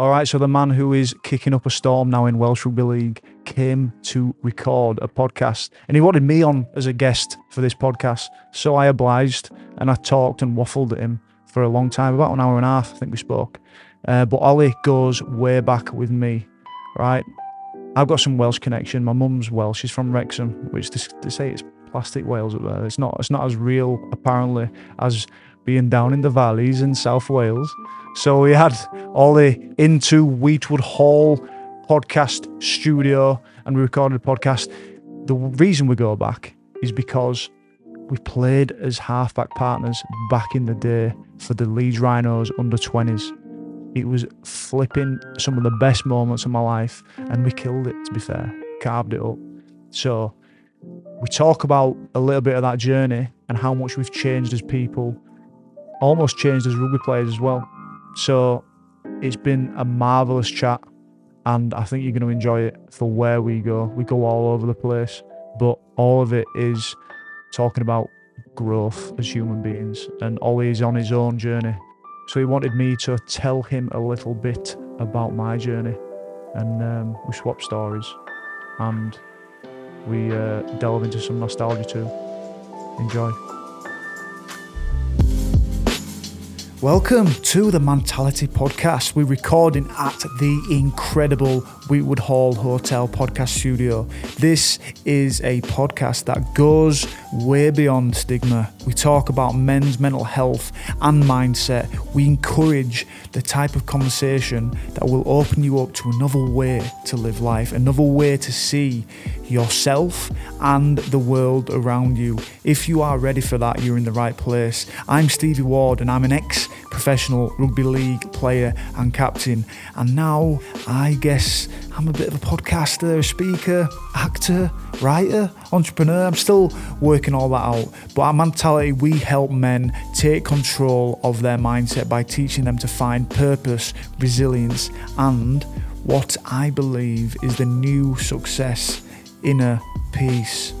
All right, so the man who is kicking up a storm now in Welsh Rugby League came to record a podcast and he wanted me on as a guest for this podcast. So I obliged and I talked and waffled at him for a long time, about an hour and a half, I think we spoke. Uh, but Ollie goes way back with me, right? I've got some Welsh connection. My mum's Welsh. She's from Wrexham, which they, say it's plastic Wales up there. It's not. It's not as real apparently as being down in the valleys in South Wales. So we had Ollie into Weetwood Hall podcast studio and we recorded a podcast. The reason we go back is because we played as halfback partners back in the day for the Leeds Rhinos under 20s. It was flipping some of the best moments of my life, and we killed it, to be fair, carved it up. So, we talk about a little bit of that journey and how much we've changed as people, almost changed as rugby players as well. So, it's been a marvelous chat, and I think you're going to enjoy it for where we go. We go all over the place, but all of it is talking about growth as human beings, and Ollie is on his own journey. So he wanted me to tell him a little bit about my journey, and um, we swapped stories, and we uh, delve into some nostalgia too. Enjoy. Welcome to the Mentality Podcast. We're recording at the incredible Weetwood Hall Hotel podcast studio. This is a podcast that goes way beyond stigma. We talk about men's mental health and mindset. We encourage the type of conversation that will open you up to another way to live life, another way to see yourself and the world around you. If you are ready for that, you're in the right place. I'm Stevie Ward and I'm an ex professional rugby league player and captain. And now I guess I'm a bit of a podcaster, a speaker, actor, writer, entrepreneur. I'm still working all that out. But our mentality, we help men take control of their mindset by teaching them to find purpose, resilience, and what I believe is the new success inner peace.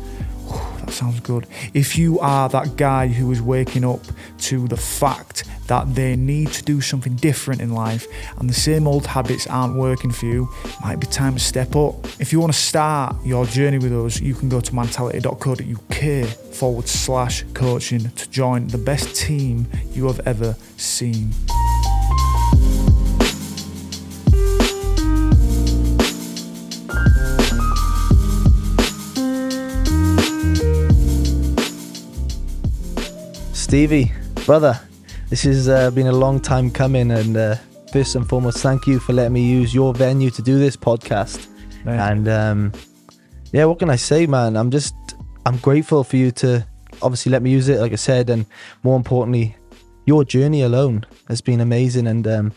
Sounds good. If you are that guy who is waking up to the fact that they need to do something different in life and the same old habits aren't working for you, might be time to step up. If you want to start your journey with us, you can go to mentality.co.uk forward slash coaching to join the best team you have ever seen. Stevie, brother, this has uh, been a long time coming, and uh, first and foremost, thank you for letting me use your venue to do this podcast. And um, yeah, what can I say, man? I'm just I'm grateful for you to obviously let me use it, like I said, and more importantly, your journey alone has been amazing. And um,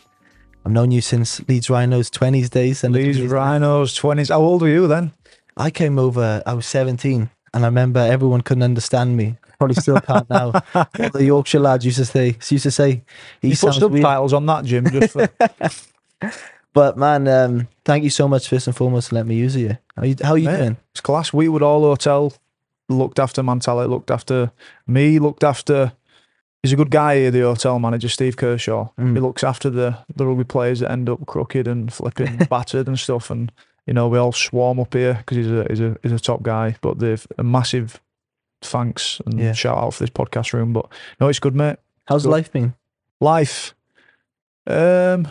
I've known you since Leeds Rhinos 20s days. And Leeds Rhinos 20s. How old were you then? I came over, I was 17, and I remember everyone couldn't understand me. Probably still can't now. The Yorkshire lads used to say, used to say, he you put subtitles on that, Jim. Just for... but man, um, thank you so much first and foremost for letting me use you. How you, how you Mate, doing? It's class. We would all Hotel looked after Mentality, looked after me, looked after. He's a good guy here, the hotel manager, Steve Kershaw. Mm. He looks after the, the rugby players that end up crooked and flipping battered and stuff. And you know, we all swarm up here because he's a, he's a he's a top guy. But they've a massive thanks and yeah. shout out for this podcast room. But no, it's good, mate. How's good. life been? Life, um,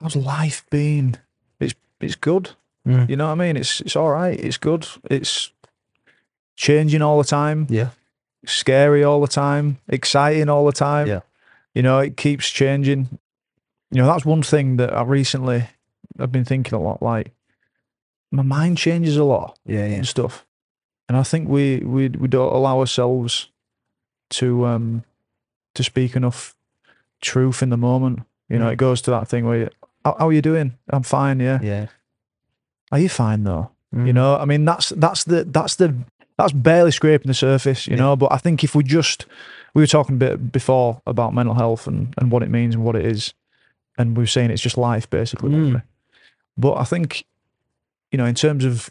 how's life been? It's it's good. Mm. You know what I mean? It's it's all right. It's good. It's changing all the time. Yeah. Scary all the time. Exciting all the time. Yeah. You know, it keeps changing. You know, that's one thing that I recently I've been thinking a lot. Like my mind changes a lot. Yeah, yeah. And stuff and I think we we we don't allow ourselves to um to speak enough truth in the moment. You know, mm. it goes to that thing where, you, how, how, are you doing? I'm fine. Yeah. Yeah. Are you fine though? Mm. You know, I mean, that's that's the that's the that's barely scraping the surface. You yeah. know, but I think if we just we were talking a bit before about mental health and and what it means and what it is, and we were saying it's just life basically. Mm. But I think, you know, in terms of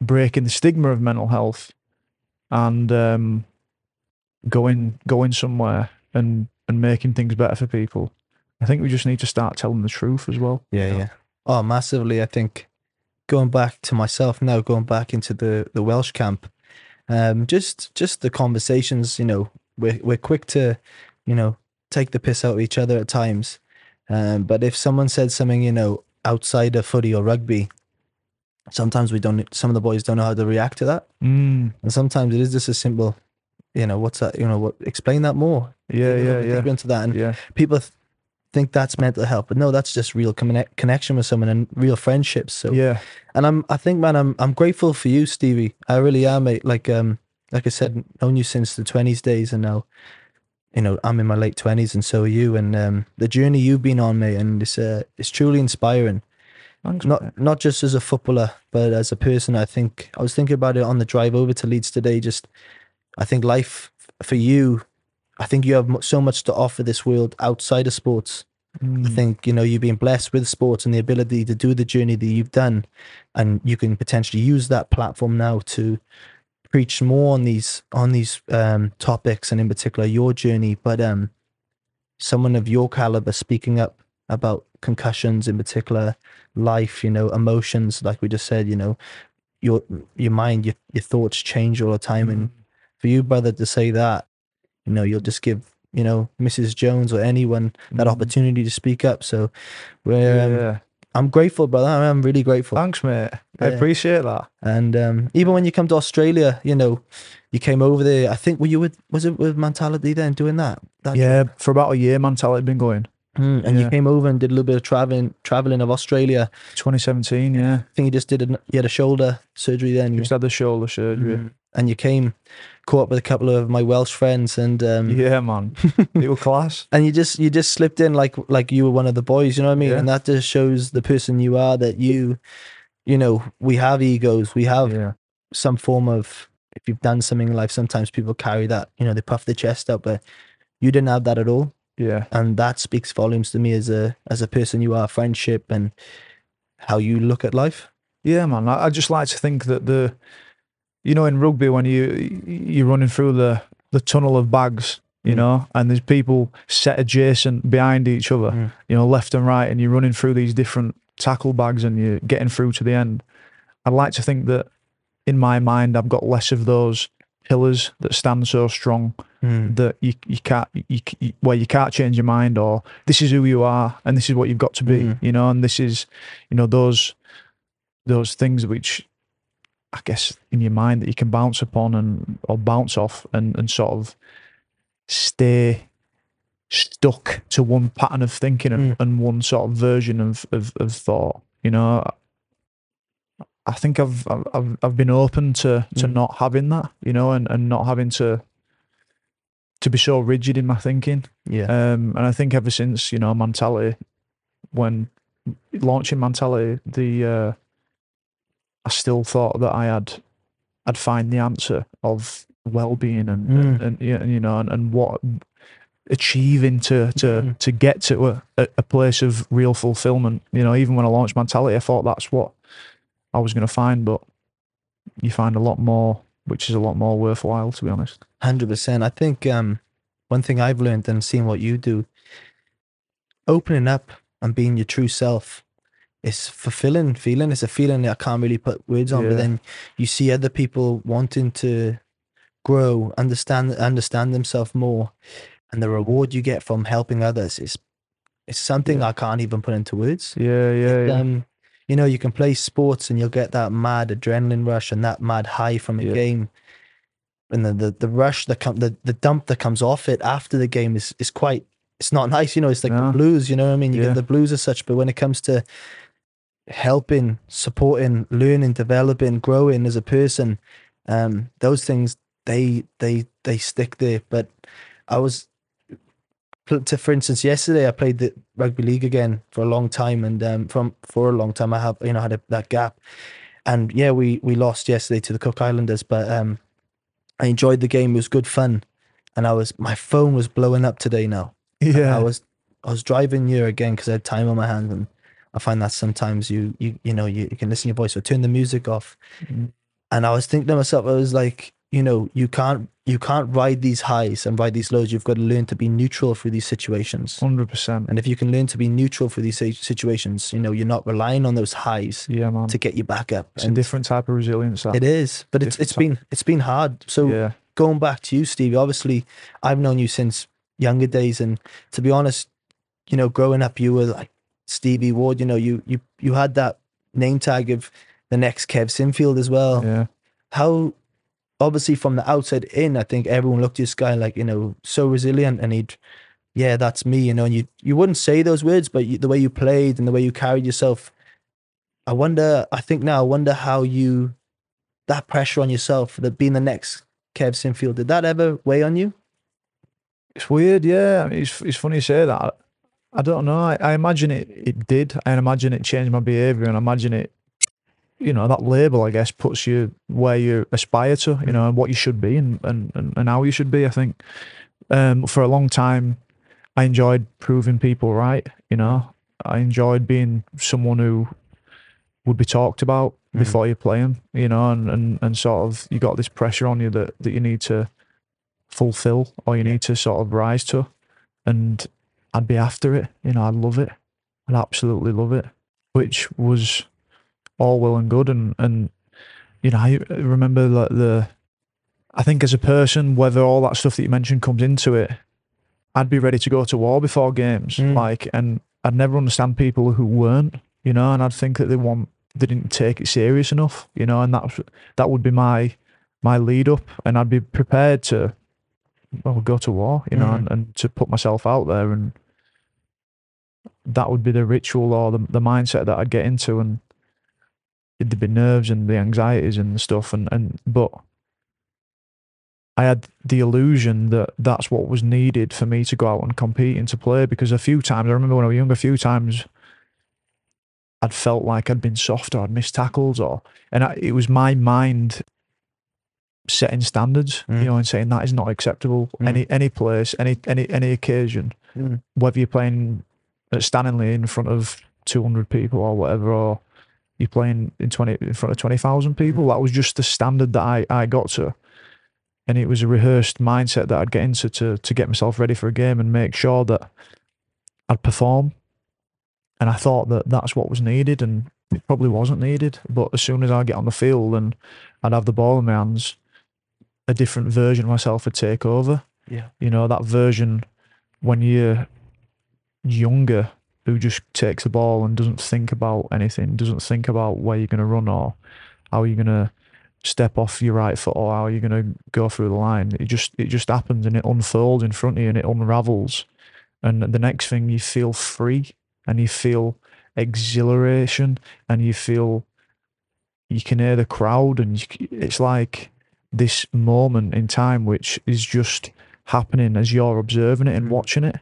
breaking the stigma of mental health and um, going going somewhere and and making things better for people. I think we just need to start telling the truth as well. Yeah, yeah. Oh, massively. I think going back to myself now, going back into the the Welsh camp, um, just just the conversations. You know, we're we're quick to, you know, take the piss out of each other at times. Um, but if someone said something, you know, outside of footy or rugby, sometimes we don't. Some of the boys don't know how to react to that, Mm. and sometimes it is just a simple, you know, what's that? You know, what? Explain that more. Yeah, yeah, yeah. Into that, and Yeah. people th- think that's mental health, but no, that's just real connect- connection with someone and real friendships. So Yeah. and I'm I think man I'm I'm grateful for you Stevie I really am mate like um like I said known you since the 20s days and now you know I'm in my late 20s and so are you and um the journey you've been on mate and it's uh it's truly inspiring. Not not just as a footballer but as a person I think I was thinking about it on the drive over to Leeds today just I think life for you I think you have so much to offer this world outside of sports I Mm. think you know you've been blessed with sports and the ability to do the journey that you've done, and you can potentially use that platform now to preach more on these on these um, topics, and in particular your journey. But um, someone of your caliber speaking up about concussions, in particular, life, you know, emotions, like we just said, you know, your your mind, your your thoughts change all the time, and for you, brother, to say that, you know, you'll just give you know Mrs. Jones or anyone that Mhm. opportunity to speak up. So we're um, yeah. I'm grateful, brother. I'm really grateful. Thanks, mate. I Yeah. appreciate that. And um, even when you come to Australia, you know, you came over there. I think were you with was it with mentality then doing that? that Yeah, for about a year, mentality had been going. Mm, and you came over and did a little bit of traveling, traveling of Australia. 2017, yeah. I think you just did a, you had a shoulder surgery then. Just had the shoulder surgery. Mhm. And you came, caught up with a couple of my Welsh friends, and um, Yeah, man. they were class. and you just you just slipped in like like you were one of the boys. You know what I mean? Yeah. And that just shows the person you are. That you, you know, we have egos. We have Yeah. some form of if you've done something in life. Sometimes people carry that. You know, they puff their chest up, but you didn't have that at all. Yeah. and that speaks volumes to me as a as a person you are friendship and how you look at life Yeah, man. I, I just like to think that the, you know, in rugby when you you're running through the the tunnel of bags, you Mm. know, and there's people set adjacent behind each other, Mm. you know, left and right, and you're running through these different tackle bags and you're getting through to the end. I'd like to think that in my mind I've got less of those pillars that stand so strong that you you can't you, you where you can't change your mind or this is who you are and this is what you've got to be Mhm. you know and this is you know those those things which I guess in your mind that you can bounce upon and or bounce off and and sort of stay stuck to one pattern of thinking and, Mm. and one sort of version of, of of thought you know I think I've I've I've- been open to to Mm. not having that, you know, and, and not having to to be so rigid in my thinking. yeah Um, and I think ever since you know mentality, when launching mentality, the uh, I still thought that I had I'd find the answer of well being and, and Mm. and yeah, you know and, and what achieving to to Mhm. to get to a, a a place of real fulfillment. You know, even when I launched mentality, I thought that's what I was going to find, but you find a lot more, which is a lot more worthwhile, to be honest. Hundred percent. I think um, one thing I've learned and seeing what you do, opening up and being your true self, is fulfilling feeling. It's a feeling that I can't really put words on. But then you see other people wanting to grow, understand, understand themselves more, and the reward you get from helping others is, it's something Yeah. I can't even put into words. Yeah, yeah, yeah. um, you know, you can play sports and you'll get that mad adrenaline rush and that mad high from a Yeah. game. And the, the, the rush that come the, the dump that comes off it after the game is, is quite it's not nice, you know, it's like No. the blues, you know what I mean? You Yeah. get the blues as such, but when it comes to helping, supporting, learning, developing, growing as a person, um, those things they they they stick there. But I was to for instance yesterday I played the rugby league again for a long time and um from for a long time I have you know had a, that gap. And yeah we we lost yesterday to the Cook Islanders but um I enjoyed the game. It was good fun. And I was my phone was blowing up today now. Yeah. I was I was driving here again because I had time on my hands and I find that sometimes you you you know you, you can listen to your voice or turn the music off. Mm. and I was thinking to myself I was like you know you can't you can't ride these highs and ride these lows. You've got to learn to be neutral through these situations. Hundred percent. And if you can learn to be neutral for these situations, you know, you're not relying on those highs Yeah, man. to get you back up. It's a And different type of resilience. That. it is, but it's it's been it's been hard. So yeah. going back to you, Stevie, obviously I've known you since younger days, and to be honest, you know, growing up, you were like Stevie Ward. You know, you you you had that name tag of the next Kev Sinfield as well. Yeah. How obviously from the outside in, I think everyone looked at this guy like you know so resilient, and he'd yeah, that's me. You know, and you you wouldn't say those words, but you, the way you played and the way you carried yourself, I wonder. I think now, I wonder how you that pressure on yourself that being the next Kev Sinfield did that ever weigh on you? It's weird, yeah. I mean, it's it's funny you say that. I, don't know. I, I imagine it it did. I imagine it changed my behaviour, and I imagine it. You know that label, I guess, puts you where you aspire to. You know, and what you should be, and and and, how you should be. I think. Um, for a long time, I enjoyed proving people right. You know, I enjoyed being someone who would be talked about Mhm. before you play them. You know, and and and sort of you got this pressure on you that that you need to fulfill or you need to sort of rise to and I'd be after it you know I'd love it I'd absolutely love it which was all well and good and and you know I remember that the I think as a person whether all that stuff that you mentioned comes into it I'd be ready to go to war before games Mm. like and I'd never understand people who weren't you know and I'd think that they want they didn't take it serious enough you know and that that would be my my lead up and I'd be prepared to well go to war you know Mhm. and, and to put myself out there and that would be the ritual or the, the mindset that I'd get into and there'd be nerves and the anxieties and the stuff and, and but I had the illusion that that's what was needed for me to go out and compete and to play because a few times I remember when I was younger a few times I'd felt like I'd been soft or I'd missed tackles or and I, it was my mind setting standards, Mm. you know, and saying that is not acceptable. Mm. Any any place, any any any occasion, Mm. whether you're playing at Stanley in front of 200 people or whatever, or you're playing in 20 in front of 20,000 people, that was just the standard that I I got to, and it was a rehearsed mindset that I'd get into to to get myself ready for a game and make sure that I'd perform. And I thought that that's what was needed, and it probably wasn't needed. But as soon as I get on the field and I'd have the ball in my hands, a different version of myself would take over. Yeah. You know, that version when you're younger who just takes the ball and doesn't think about anything, doesn't think about where you're going to run or how you're going to step off your right foot or how you're going to go through the line. It just it just happens and it unfolds in front of you and it unravels. And the next thing you feel free and you feel exhilaration and you feel you can hear the crowd and you, it's like this moment in time which is just happening as you're observing it and Mm. watching it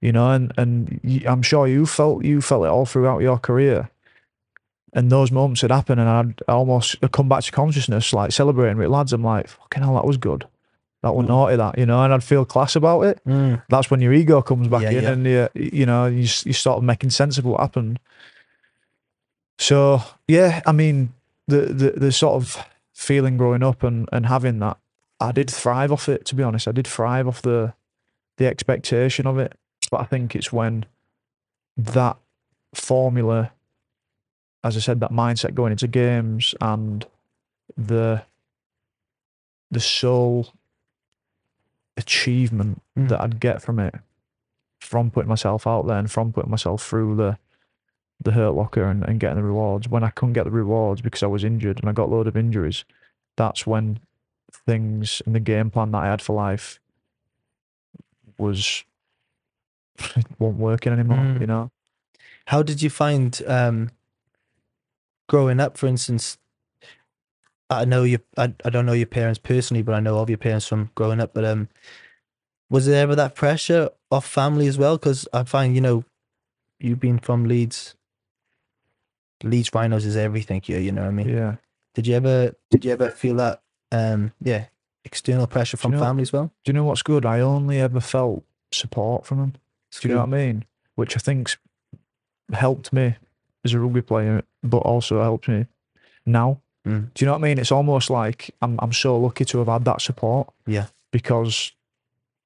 you know and and i'm sure you felt you felt it all throughout your career. And those moments had happened and i'd almost come back to consciousness like celebrating with lads. I'm like fucking hell that was good. That was Mm. naughty that you know and i'd feel class about it. Mm. that's when your ego comes back Yeah, in yeah. and you, you know you, you start making sense of what happened. So yeah i mean the, the the sort of feeling growing up and and having that i did thrive off it to be honest. I did thrive off the the expectation of it but i think it's when that formula as i said that mindset going into games and the the sole achievement Mm. that I'd get from it, from putting myself out there and from putting myself through the the hurt locker and, and getting the rewards. When I couldn't get the rewards because I was injured and I got a load of injuries, that's when things in the game plan that I had for life was it wasn't working anymore. Mm. You know, How did you find um, growing up, for instance? I know you. I, I don't know your parents personally, but I know of your parents from growing up. But um, was there ever that pressure of family as well? Because I find you know, you've been from Leeds. Leeds Rhinos is everything here. You know what I mean? yeah. Did you ever? Did you ever feel that? Um, yeah, external pressure from know- family as well. Do you know what's good? I only ever felt support from them. Do you know what I mean? Which I think's helped me as a rugby player, but also helped me now Mm. Do you know what I mean? It's almost like I'm I'm so lucky to have had that support Yeah. because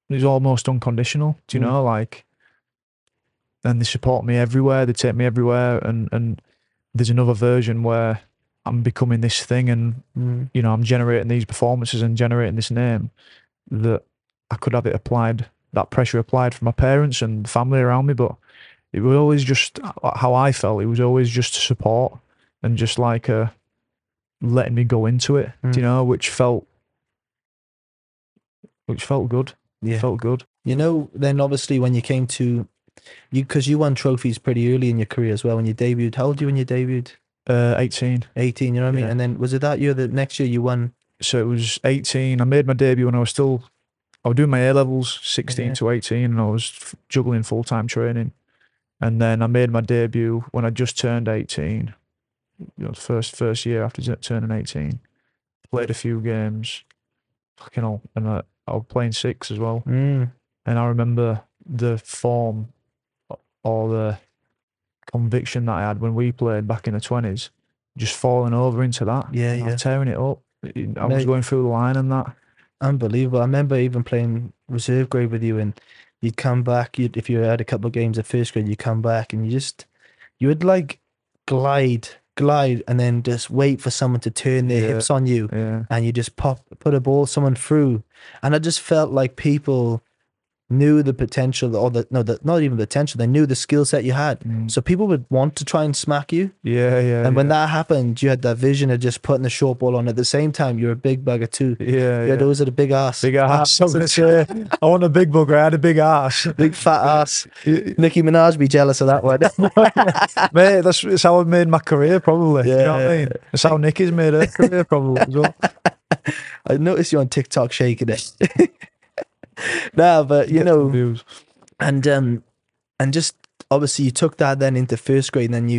it's almost unconditional. Do you Mm. know, like, and they support me everywhere. They take me everywhere, and and there's another version where I'm becoming this thing, and Mm. you know I'm generating these performances and generating this name that I could have it applied, that pressure applied from my parents and family around me, but it was always just how I felt. It was always just support and just like a letting me go into it, Mm. you know, which felt which felt good. Yeah. Felt good. You know, then obviously when you came to you because you won trophies pretty early in your career as well when you debuted. How old were you when you debuted? Uh, 18. 18, you know what I mean? Yeah. And then was it that year that next year you won? So it was 18. I made my debut when I was still, I was doing my A levels, 16 Yeah. to 18, and I was f- juggling full time training. And then I made my debut when I just turned 18. You know, first first year after turning 18. Played a few games, fucking hell, and I, I was playing six as well. Mm. And I remember the form or the conviction that I had when we played back in the 20s, just falling over into that. Yeah, yeah. tearing it up. I was Mate. going through the line and that. Unbelievable. I remember even playing reserve grade with you and you'd come back, you'd if you had a couple of games at first grade, you'd come back and you just you would like glide, glide and then just wait for someone to turn their Yeah. hips on you Yeah. and you just pop put a ball someone through. And I just felt like people knew the potential or the no the not even the potential, they knew the skill set you had. Mm. So people would want to try and smack you. Yeah, yeah. And when yeah. that happened, you had that vision of just putting the short ball on. At the same time, you're a big bugger too. yeah, Yeah, yeah. those are the big ass. big ass. I was gonna say, I want a big bugger. I had a big ass, Big fat ass. Nicki Minaj be jealous of that one. mate. That's, that's how I made my career, probably. you know what I Yeah. mean? That's how Nicki's made her career, probably as well. I noticed you on TikTok shaking it. nah, but you know, and um, and just obviously you took that then into first grade, and then you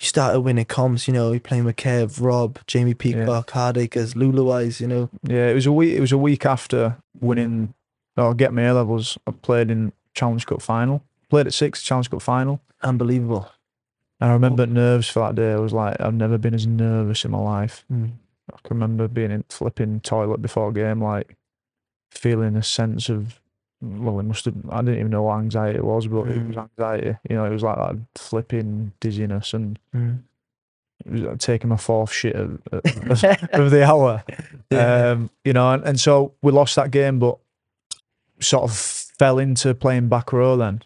you started winning comps. You know, you're playing with Kev, Rob, Jamie Peacock, Hardakers, Lulu Eyes. You know, Yeah, it was a week. It was a week after winning or get my A levels. I played in Challenge Cup final. Played at six Challenge Cup final. unbelievable. And I remember nerves for that day. I was like, I've never been as nervous in my life. Mm. I can remember being in flipping toilet before game, like feeling a sense of well, it must have. I didn't even know what anxiety it was, but it was anxiety. You know, it was like that flipping dizziness, and Mm. it was like taking my fourth shit of, of, of the hour. Yeah. Um, you know, and, and so we lost that game, but sort of fell into playing back row then,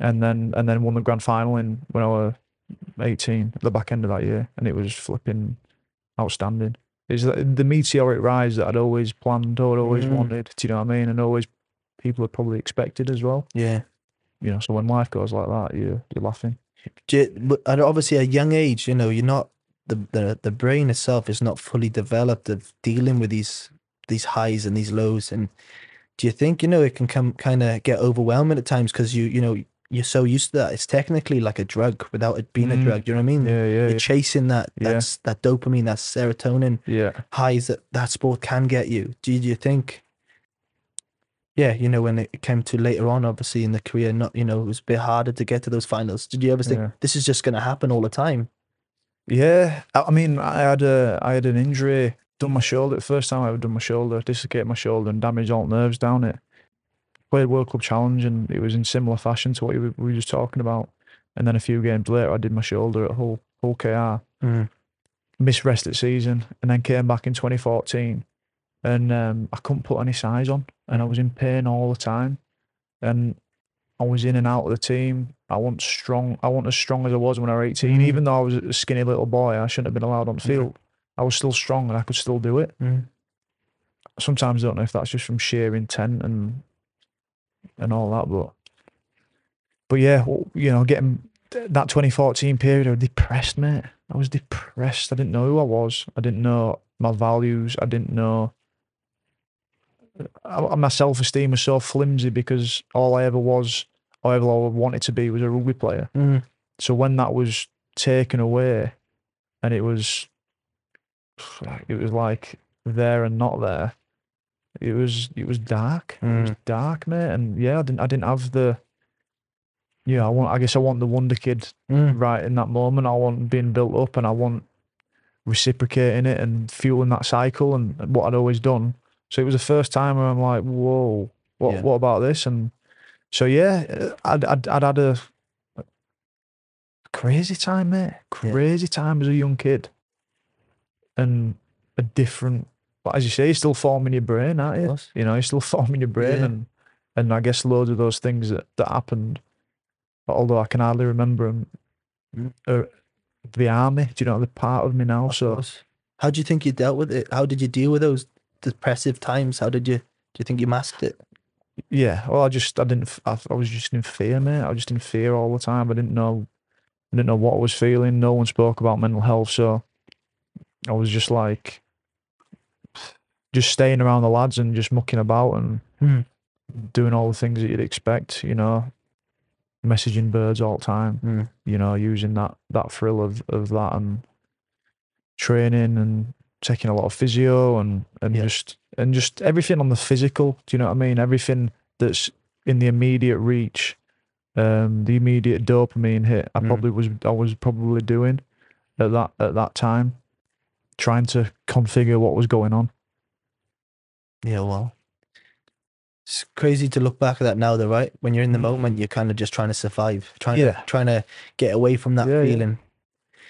and then and then won the grand final in when I was eighteen, at the back end of that year, and it was flipping outstanding. It's the the meteoric rise that I'd always planned or always Mm. wanted. Do you know what I mean? And always people had probably expected as well. yeah. You know, so when life goes like that, you you're laughing. But at obviously a young age, you know, you're not the, the the brain itself is not fully developed of dealing with these these highs and these lows. And do you think you know it can come kind of get overwhelming at times because you you know you're so used to that? It's technically like a drug without it being a Mm. drug. Do you know what I mean? Yeah, yeah, You're yeah. chasing that Yeah. that's that dopamine, that serotonin yeah. highs that that sport can get you. Do you, do you think? Yeah, you know, when it came to later on, obviously in the career, not you know, it was a bit harder to get to those finals. Did you ever think Yeah. this is just going to happen all the time? Yeah, I I mean, I had a I had an injury, done my shoulder. The first time I ever done my shoulder, dislocated my shoulder and damaged all the nerves down it. Played World Club Challenge and it was in similar fashion to what we were, just talking about. And then a few games later, I did my shoulder at Hull Hull KR. Mm. Missed rest of season and then came back in 2014, and um, I couldn't put any size on, and I was in pain all the time, and I was in and out of the team. I wasn't strong. I wasn't as strong as I was when I was 18. Mm. Even though I was a skinny little boy, I shouldn't have been allowed on the field. I was still strong and I could still do it. Mm. Sometimes I don't know if that's just from sheer intent and and all that, but but yeah, you know, getting that 2014 period, I was depressed, mate. I was depressed. I didn't know who I was. I didn't know my values. I didn't know. I, my self esteem was so flimsy because all I ever was, or ever I wanted to be, was a rugby player. Mm. So when that was taken away, and it was, it was like there and not there. It was it was dark. It was Mm. dark, mate. And yeah, I didn't I didn't have the. Yeah, I want. I guess I want the wonder kid Mm. right in that moment. I want being built up, and I want reciprocating it and fueling that cycle and, and what I'd always done. So it was the first time where I'm like, whoa, what Yeah. what about this? And so yeah, I'd I'd, I'd had a crazy time, mate. Yeah. Crazy time as a young kid, and a different. But as you say, you're still forming your brain, aren't you? You know, you're still forming your brain, Yeah. and and I guess loads of those things that that happened. Although I can hardly remember them. Mm. Uh, the army, do you know, the part of me now. Of so course. How do you think you dealt with it? How did you deal with those depressive times? How did you? Do you think you masked it? Yeah, well, I just I didn't I, I was just in fear, mate. I was just in fear all the time. I didn't know, I didn't know what I was feeling. No one spoke about mental health, so I was just like, just staying around the lads and just mucking about and Hmm. doing all the things that you'd expect. You know, messaging birds all the time. Mm. You know, using that that thrill of of that and training and taking a lot of physio and and Yeah. just and just everything on the physical. Do you know what I mean? Everything that's in the immediate reach, um, the immediate dopamine hit. I Mm. probably was I was probably doing at that at that time, trying to configure what was going on. Yeah, well, it's crazy to look back at that now, though, right? When you're in the mm. moment, you're kind of just trying to survive, trying Yeah. to trying to get away from that Yeah, yeah. feeling.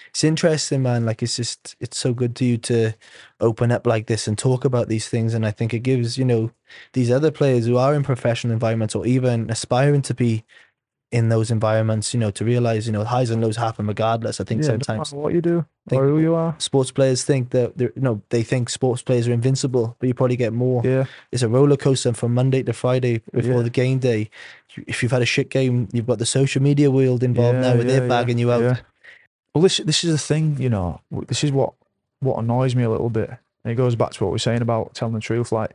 It's interesting, man. Like it's just it's so good to you to open up like this and talk about these things, and I think it gives you know these other players who are in professional environments or even aspiring to be in those environments, you know, to realize you know highs and lows happen regardless. I think yeah, sometimes matter what you do think- or who you are. sports players think that they're you know they think sports players are invincible, but you probably get more Yeah, it's a roller coaster from Monday to Friday before Yeah. the game day. If you've had a shit game, you've got the social media world involved now. Yeah, where They're yeah, bagging you out. Well, this this is the thing, you know. This is what what annoys me a little bit, and it goes back to what we are saying about telling the truth. Like,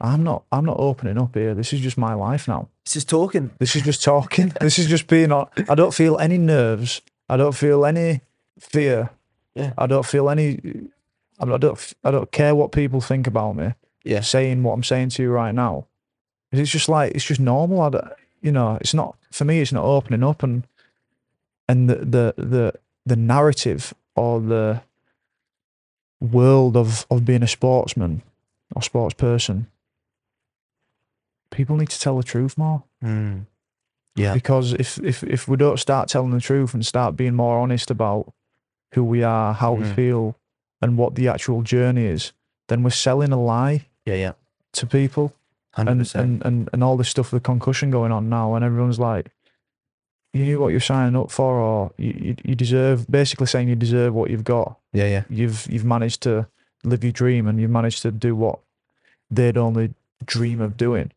I'm not I'm not opening up here. This is just my life now. This is talking. This is just talking. this is just being. on. I don't feel any nerves. I don't feel any fear. Yeah. I don't feel any. I don't- I don't. Care what people think about me. Yeah. Saying what I'm saying to you right now, it's just like it's just normal. I don't, you know, it's not for me. It's not opening up and and the the the the narrative or the world of of being a sportsman or sports person. People need to tell the truth more Mm. Yeah. because if if if we don't start telling the truth and start being more honest about who we are, how we Mm. feel, and what the actual journey is, then we're selling a lie Yeah. Yeah. to people Hundred and, percent. and and and all this stuff with the concussion going on now, and everyone's like, you knew what you're signing up for, or you, you you deserve basically saying you deserve what you've got. Yeah. Yeah. You've you've managed to live your dream, and you've managed to do what they'd only dream of doing.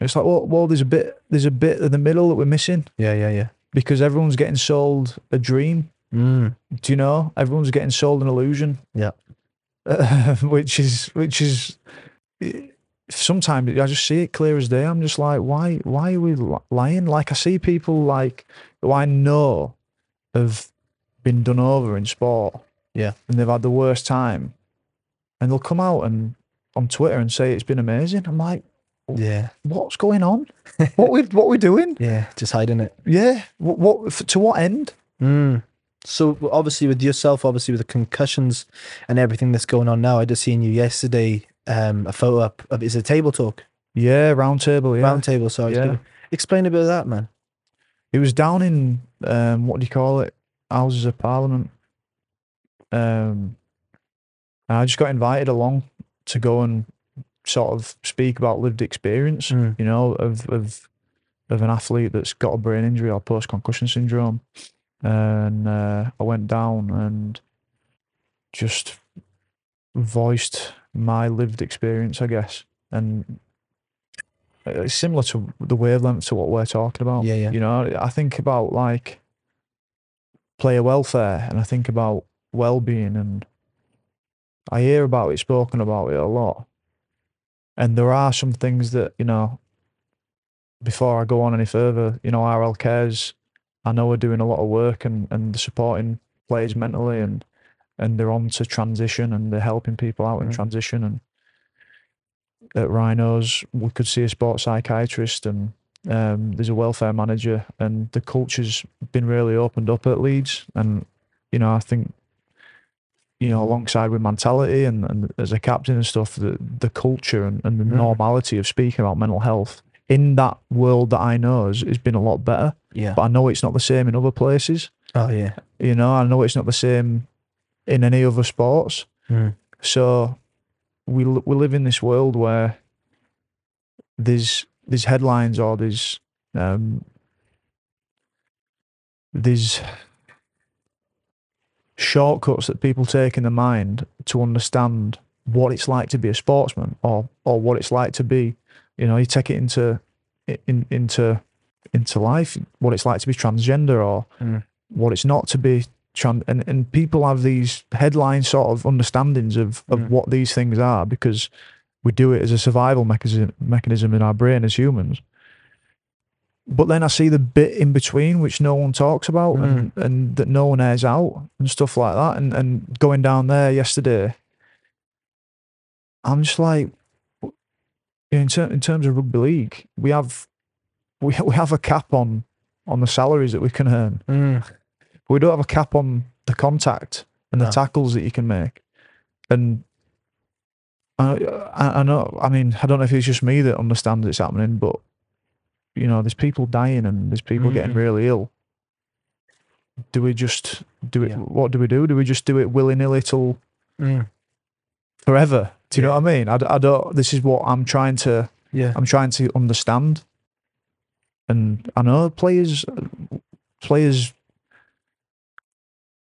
It's like, well, well, there's a bit, there's a bit in the middle that we're missing Yeah. Yeah. Yeah. because everyone's getting sold a dream. Mm. Do you know? Everyone's getting sold an illusion. Yeah. Uh, which is which is sometimes I just see it clear as day. I'm just like, why why are we lying? Like I see people like who I know have been done over in sport. Yeah. And they've had the worst time. And they'll come out and on Twitter and say it's been amazing. I'm like, Yeah. what's going on? what we what we doing? Yeah. Just hiding it. Yeah. What, what to what end? Mm. So obviously with yourself, obviously with the concussions and everything that's going on now, I just seen you yesterday. Um, a photo up of is a table talk, Yeah, round table. Yeah. round table. Sorry, Yeah. explain a bit of that, man. It was down in um, what do you call it? Houses of Parliament. Um, and I just got invited along to go and sort of speak about lived experience, Mm. you know, of of of an athlete that's got a brain injury or post concussion syndrome. And uh, I went down and just voiced my lived experience, I guess, and it's similar to the wavelength to what we're talking about. Yeah, yeah. You know, I think about like player welfare, and I think about well-being, and I hear about it spoken about it a lot. And there are some things that you know. Before I go on any further, you know, RL cares. I know we're doing a lot of work and and supporting players mentally, and and they're on to transition and they're helping people out in Mhm. transition and at Rhinos we could see a sports psychiatrist and um, there's a welfare manager and the culture's been really opened up at Leeds and you know I think you know, alongside with mentality and, and as a captain and stuff, the the culture and, and the Mm. normality of speaking about mental health in that world that I know has, has been a lot better. Yeah. But I know it's not the same in other places. Oh yeah. You know, I know it's not the same in any other sports. Mm. So we we live in this world where there's there's headlines or there's um, there's shortcuts that people take in their mind to understand what it's like to be a sportsman or or what it's like to be you know you take it into in, into into life what it's like to be transgender or Mm. what it's not to be trans. and and people have these headline sort of understandings of of Mm. what these things are because we do it as a survival mechanism mechanism in our brain as humans but then I see the bit in between which no one talks about and, and that no one airs out and stuff like that. And and going down there yesterday, I'm just like, in, ter- in terms of rugby league, we have we we have a cap on on the salaries that we can earn. Mm. We don't have a cap on the contact and the No. tackles that you can make. And I, I I know. I mean, I don't know if it's just me that understands it's happening, but you know, there's people dying and there's people getting Mhm. really ill. Do we just do it? Yeah. What do we do? Do we just do it willy nilly till Mm. forever? Do you know what I mean? I, I don't. This is what I'm trying to. Yeah. I'm trying to understand. And I know players, players.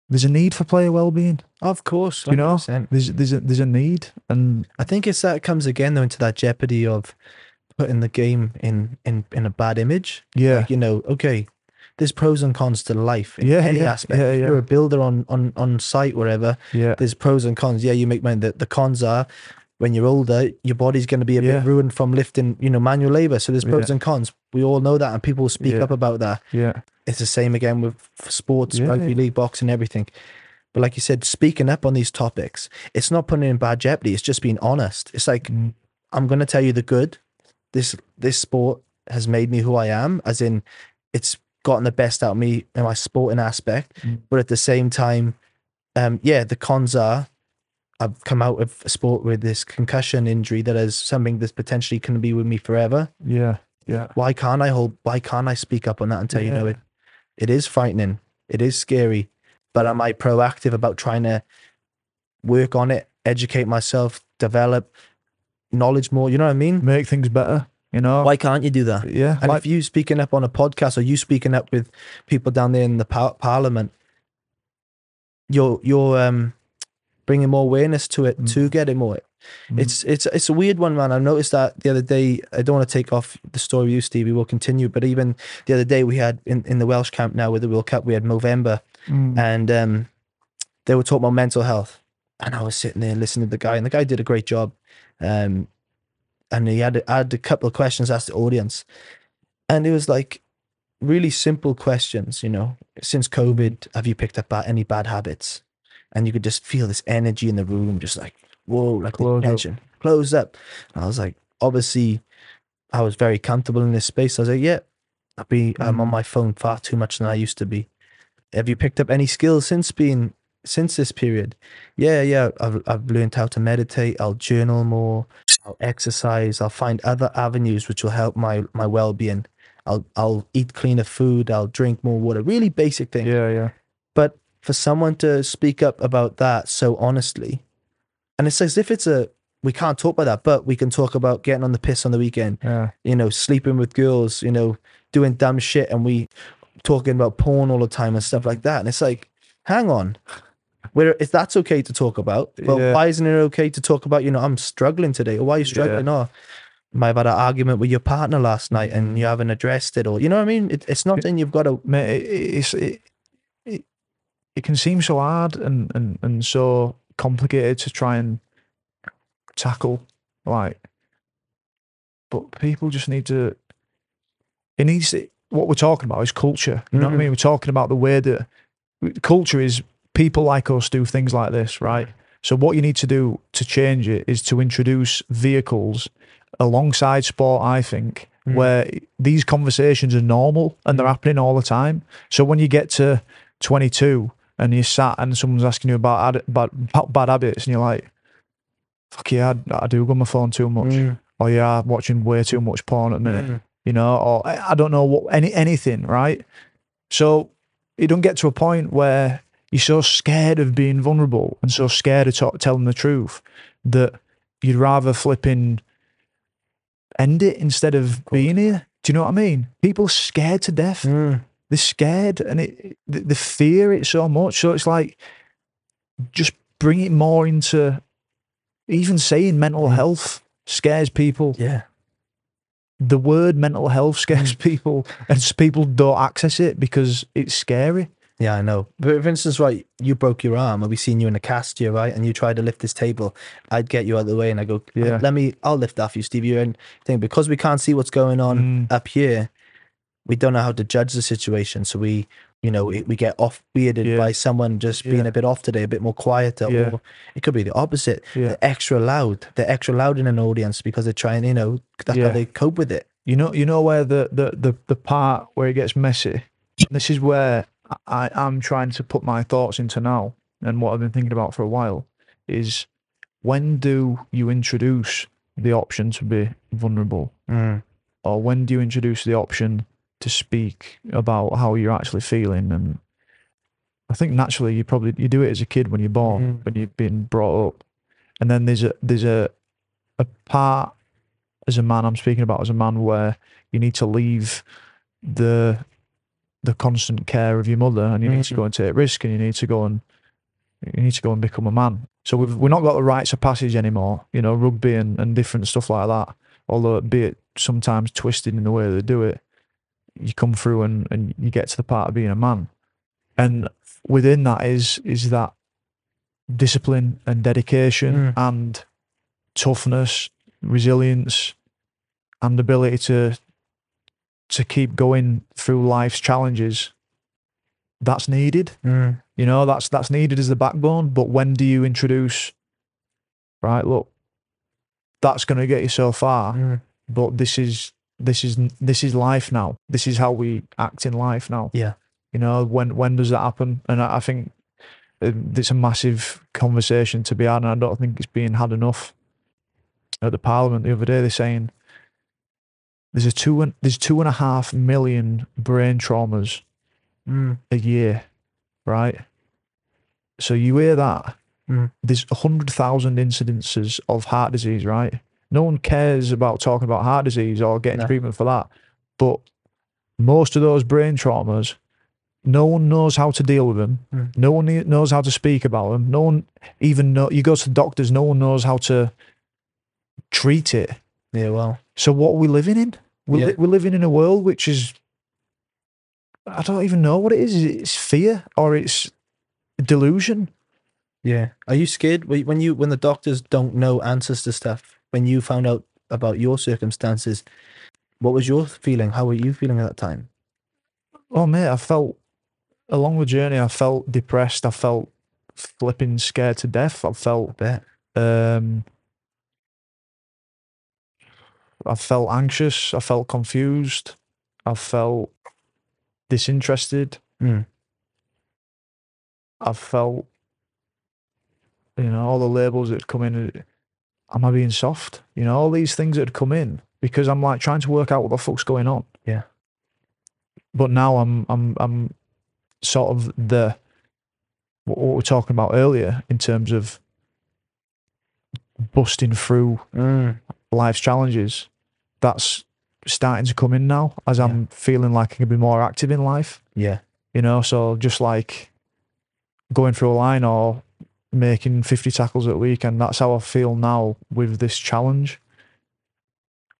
There's a need for player well-being. Of course. You know? There's there's a there's a need, and I think it's that comes again though into that jeopardy of putting the game in in in a bad image. yeah, Like, you know, okay, there's pros and cons to life in Yeah, any yeah, aspect. yeah, yeah. You're a builder on on on site wherever. yeah, There's pros and cons. Yeah, you make money. The, the cons are when you're older, your body's going to be a Yeah. bit ruined from lifting, you know, manual labor. So there's pros Yeah. and cons. We all know that, and people speak Yeah. up about that. yeah, It's the same again with sports, rugby league, boxing, everything. But like you said, speaking up on these topics, it's not putting in bad jeopardy. It's just being honest. It's like Mm, I'm going to tell you the good. This this sport has made me who I am, as in it's gotten the best out of me in my sporting aspect. Mm. But at the same time, um, yeah, the cons are I've come out of a sport with this concussion injury that is something that's potentially can be with me forever. yeah, yeah, Why can't I hold? Why can't I speak up on that and tell you know it? It is frightening. It is scary. But am I proactive about trying to work on it, educate myself, develop knowledge more? You know what I mean? make things better. You know, Why can't you do that? yeah, And like if you speaking up on a podcast or you speaking up with people down there in the par- parliament, you're you're um bringing more awareness to it to Mm. get it more. Mm. It's it's it's a weird one, man. I noticed that the other day. I don't want to take off the story you, Stevie. We'll continue, but even the other day we had in, in the Welsh camp now with the World Cup, we had Movember, Mm, and um, they were talking about mental health. And I was sitting there listening to the guy, and the guy did a great job. Um, and he had had a couple of questions asked the audience, and it was like really simple questions. You know, since COVID, have you picked up any bad habits? And you could just feel this energy in the room, just like whoa, like the Close up. tension, closed up. And I was like, obviously, I was very comfortable in this space. I was like, yeah, I'll be. I'm on Mm. my phone far too much than I used to be. Have you picked up any skills since being since this period? Yeah, yeah. I've I've learned how to meditate. I'll journal more. I'll exercise. I'll find other avenues which will help my my well being. I'll I'll eat cleaner food. I'll drink more water. Really basic things. yeah, yeah, for someone to speak up about that so honestly, and it's as if it's a we can't talk about that, but we can talk about getting on the piss on the weekend yeah, you know, sleeping with girls, you know, doing dumb shit, and we talking about porn all the time and stuff like that. And it's like, hang on, where if that's okay to talk about, well, Yeah. why isn't it okay to talk about? You know, I'm struggling today, or why are you struggling? Or oh, you might have had an argument with your partner last night and you haven't addressed it, or you know what I mean? It, it's not saying you've got to. mate, it, it's it, it, it can seem so hard and, and and so complicated to try and tackle, like, but people just need to. It needs to, what we're talking about is culture. You know what I Mhm. mean? We're talking about the way that culture is people like us do things like this, right? So what you need to do to change it is to introduce vehicles alongside sport. I think Mm. where these conversations are normal and they're happening all the time. So when you get to 22 and you're sat and someone's asking you about ad- bad, bad habits, and you're like, fuck yeah, I, I do go on my phone too much. Mm. Or yeah, I'm watching way too much porn at the minute, Mm. you know, or I I don't know what any anything, right? So you don't get to a point where you're so scared of being vulnerable and so scared of talk, telling the truth that you'd rather flipping end it instead of being here. Do you know what I mean? People are scared to death. Mm. They're scared and it, they, they fear it so much. So it's like, just bring it more into even saying mental Mm. health scares people. Yeah. The word mental health scares people and people don't access it because it's scary. Yeah, I know. But for instance, right, you broke your arm, and we seen you in a cast here, right? And you tried to lift this table. I'd get you out of the way, and I go, Yeah. let me, I'll lift that for you, Steve. You're in thing because we can't see what's going on Mm. up here. We don't know how to judge the situation, so we, you know, we, we get off weirded Yeah. by someone just being Yeah. a bit off today, a bit more quieter, Yeah. or it could be the opposite. They're extra loud. They're extra loud in an audience because they're trying, you know, that's how they cope with it. You know, you know where the the the, the part where it gets messy. This is where I am trying to put my thoughts into now, and what I've been thinking about for a while is when do you introduce the option to be vulnerable, Mm. or when do you introduce the option to speak about how you're actually feeling? And I think naturally you probably you do it as a kid when you're born, Mhm. when you've been brought up, and then there's a there's a a part as a man I'm speaking about as a man where you need to leave the the constant care of your mother and you need to go and take risk and you need to go and you need to go and become a man. So we've we're not got the rites of passage anymore, you know, rugby and, and different stuff like that. Although it be it sometimes twisted in the way they do it, you come through and, and you get to the part of being a man. And within that is is that discipline and dedication Mm. and toughness, resilience, and ability to to keep going through life's challenges. That's needed. Mm. You know, that's that's needed as the backbone. But when do you introduce? Right, look, that's going to get you so far. Mm. But this is this is this is life now. This is how we act in life now. Yeah. You know, when when does that happen? And I, I think uh, it's a massive conversation to be had, and I don't think it's being had enough. At the Parliament the other day, they're saying there's a two and there's two and a half million brain traumas Mm. a year, right? So you hear that? Mm. There's a hundred thousand incidences of heart disease, right? No one cares about talking about heart disease or getting No. treatment for that, but most of those brain traumas, no one knows how to deal with them. Mm. No one knows how to speak about them. No one even know. You go to doctors, no one knows how to treat it. Yeah, well, So what are we living in? We're, Yeah. li- we're living in a world which is, I don't even know what it is. It's fear or it's delusion. yeah. Are you scared when you when the doctors don't know answers to stuff? When you found out about your circumstances, what was your feeling? How were you feeling at that time? Oh mate, I felt along the journey. I felt depressed. I felt flipping scared to death. I felt Bet. um, I felt anxious. I felt confused. I felt disinterested. Mm. I felt, you know, all the labels that come in. Am I being soft? You know, all these things that had come in because I'm like trying to work out what the fuck's going on. Yeah. But now I'm I'm I'm sort of the what we were talking about earlier in terms of busting through Mm. life's challenges. That's starting to come in now as I'm feeling like I can be more active in life Yeah. you know so just like going through a line or making 50 tackles at a week and that's how i feel now with this challenge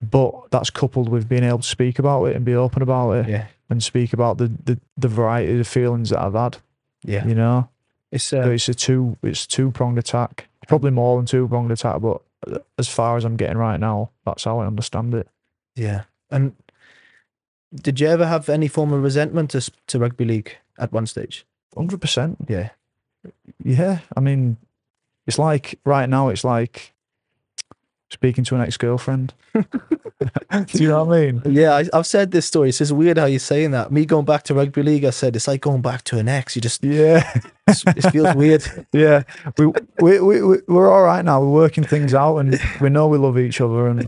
but that's coupled with being able to speak about it and be open about it Yeah. and speak about the, the the variety of feelings that i've had Yeah. you know It's so uh, it's a two it's two pronged attack probably more than two pronged attack but as far as i'm getting right now that's how i understand it yeah. And did you ever have any form of resentment to to rugby league at one stage? 100% Yeah. Yeah, I mean, it's like right now, it's like speaking to an ex girlfriend. Do you know what I mean? Yeah, I, I've said this story. It's just weird how you're saying that. Me going back to rugby league, I said it's like going back to an ex. You just Yeah, it feels weird. yeah, we we we we're all right now. We're working things out, and we know we love each other. And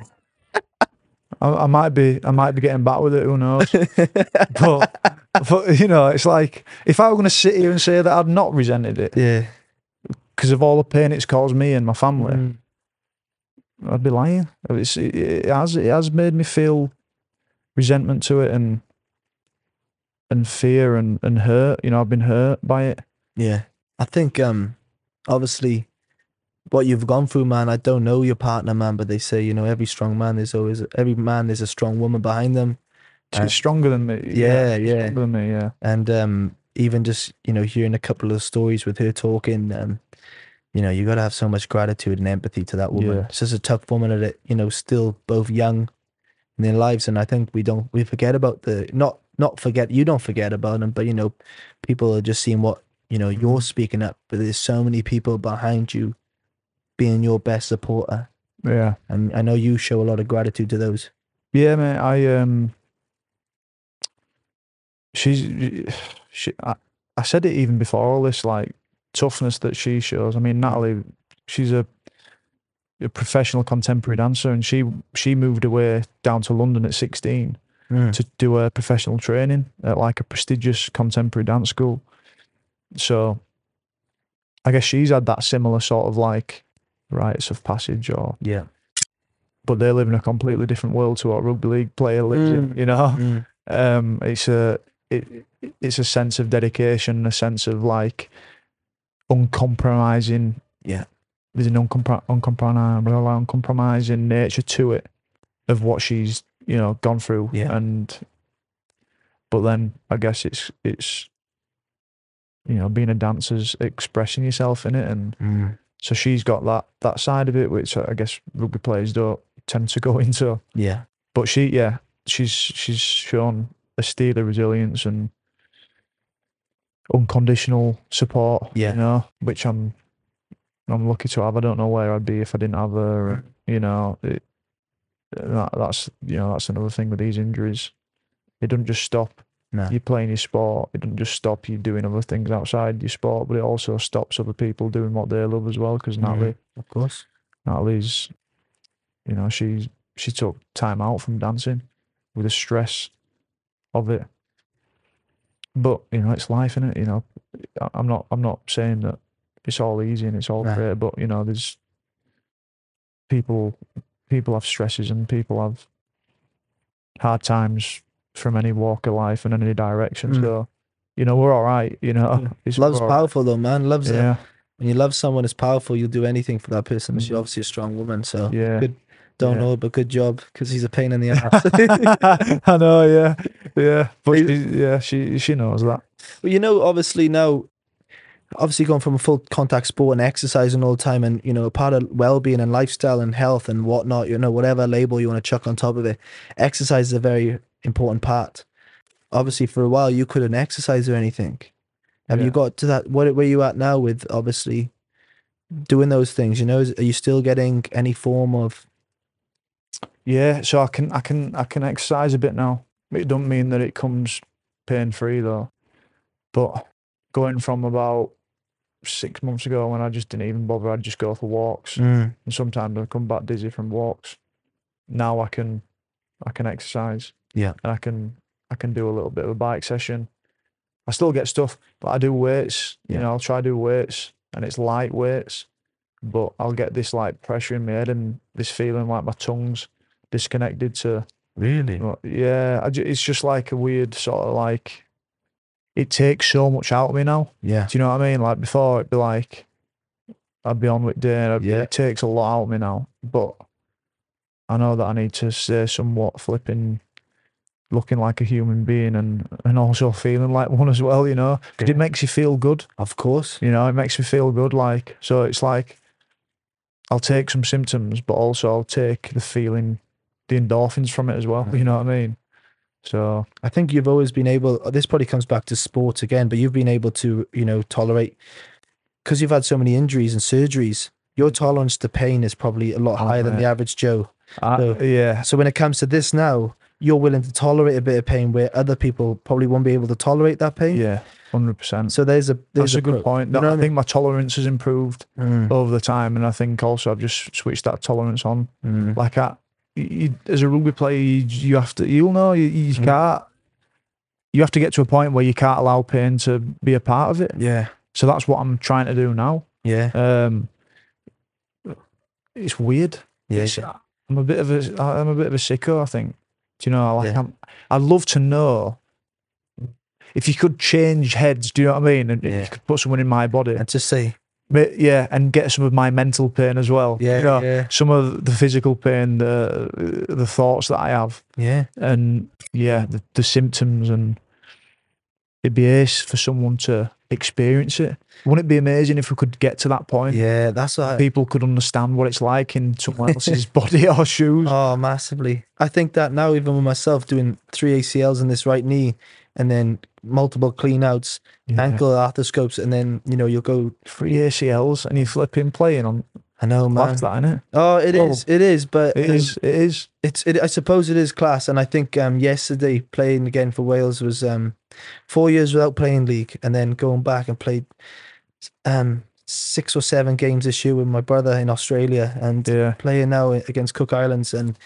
I, I might be I might be getting back with it. Who knows? but but you know, it's like if I were going to sit here and say that I'd not resented it Yeah. because of all the pain it's caused me and my family, Mm. I'd be lying. It's, it, it has it has made me feel resentment to it and and fear and and hurt. You know, I've been hurt by it. Yeah. I think um obviously what you've gone through, man, I don't know your partner, man, but they say, you know, every strong man there's always every man there's a strong woman behind them. She's Uh, stronger than me. Yeah, yeah. Stronger than me. Yeah. And um even just, you know, hearing a couple of stories with her talking, um, you know, you gotta have so much gratitude and empathy to that woman. Yeah. Just a tough woman at it, you know, still both young in their lives. And I think we don't we forget about the not not forget you don't forget about them, but you know, people are just seeing what, you know, you're speaking up, but there's so many people behind you being your best supporter. Yeah. And I know you show a lot of gratitude to those. Yeah, mate. I um, she's she. I, I said it even before all this, like toughness that she shows. I mean, Natalie, she's a, a professional contemporary dancer, and she she moved away down to London at sixteen to do a professional training at like a prestigious contemporary dance school. So, I guess she's had that similar sort of like rites of passage, or Yeah. but they live in a completely different world to what rugby league player lives in. Mm. You know, Mm. um, it's a it, it's a sense of dedication, a sense of like uncompromising. Yeah. there's an uncompro- uncompromising, uncompromising nature to it of what she's you know gone through. Yeah. and but then I guess it's it's you know being a dancer's expressing yourself in it, and Mm. So she's got that that side of it, which I guess rugby players don't tend to go into Yeah. but she yeah she's she's shown a steely resilience and unconditional support Yeah. you know which i'm i'm lucky to have i don't know where i'd be if i didn't have her you know it, that, that's you know that's another thing with these injuries it doesn't just stop No. you playing your sport it doesn't just stop you doing other things outside your sport but it also stops other people doing what they love as well because natalie Of course. Natalie's, you know, she she took time out from dancing with the stress of it. But you know, it's life, is it? You know, I'm not I'm not saying that it's all easy and it's all Right. great, but you know, there's people people have stresses and people have hard times from any walk of life and any direction. Mm. So, you know, we're all right. You know, it's Love's powerful though, man. Love's Yeah, when you love someone, it's powerful. You'll do anything for that person. She's Mhm. obviously a strong woman, so yeah. good. Don't Yeah. know, but good job because he's a pain in the ass. I know, yeah, yeah, but she, yeah, she she knows that. But you know, obviously now, obviously going from a full contact sport and exercising all the time, and you know, a part of well being and lifestyle and health and whatnot, you know, whatever label you want to chuck on top of it, exercise is a very important part. Obviously, for a while you couldn't exercise or anything. Have Yeah. you got to that? What where you at now with obviously doing those things? You know, is, are you still getting any form of? Yeah, so I can I can I can exercise a bit now. It don't mean that it comes pain free though. But going from about six months ago when I just didn't even bother, I'd just go for walks, Mm, and sometimes I come back dizzy from walks. Now I can I can exercise. Yeah. and I can I can do a little bit of a bike session. I still get stuff, but I do weights. Yeah. You know, I'll try to do weights, and it's light weights, but I'll get this like pressure in my head and this feeling like my tongue's disconnected to. really? Yeah, I ju- it's just like a weird sort of like. It takes so much out of me now. Yeah. Do you know what I mean? Like before, it'd be like, I'd be on with day, Yeah. it takes a lot out of me now. But I know that I need to stay somewhat flipping, looking like a human being, and and also feeling like one as well. You know, 'Cause Yeah. it makes you feel good. Of course. You know, it makes me feel good. Like so, it's like I'll take some symptoms, but also I'll take the feeling, the endorphins from it as well. Mm. You know what I mean? So I think you've always been able. This probably comes back to sport again, but you've been able to, you know, tolerate because you've had so many injuries and surgeries. Your tolerance to pain is probably a lot higher than the average Joe. I, So- yeah, So when it comes to this now, you're willing to tolerate a bit of pain where other people probably won't be able to tolerate that pain. Yeah, hundred percent. So there's a there's That's a good pro- point. you know I I think my tolerance has improved Mm, over the time, and I think also I've just switched that tolerance on. mm. Like I, you, as a rugby player, you, you have to. You'll know you, you Mm. can't. You have to get to a point where you can't allow pain to be a part of it. Yeah, So that's what I'm trying to do now. yeah, Um, it's weird. yeah. It's- I'm a bit of a I'm a bit of a sicko. I think. Do you know? Like Yeah. I'm. I'd love to know if you could change heads. Do you know what I mean? And Yeah. you could put someone in my body. And to see. But yeah, and get some of my mental pain as well. yeah, You know, yeah, some of the physical pain, the the thoughts that I have, yeah, and yeah, the, the symptoms, and it'd be ace for someone to experience it. Wouldn't it be amazing if we could get to that point? yeah. That's what. I, People could understand what it's like in someone else's body or shoes. Oh, massively. I think that now, even with myself doing three ACLs in this right knee, and then multiple clean outs, Yeah. ankle arthroscopes, and then you know you'll go. Three ACLs and you flipping playing on I know, man. class that, innit? Oh, it Oh. is. It is. But It um, is, it is. It's. It, I suppose it is class, and I think um yesterday playing again for Wales was um four years without playing league, and then going back and played um six or seven games this year with my brother in Australia, and Yeah. playing now against Cook Islands and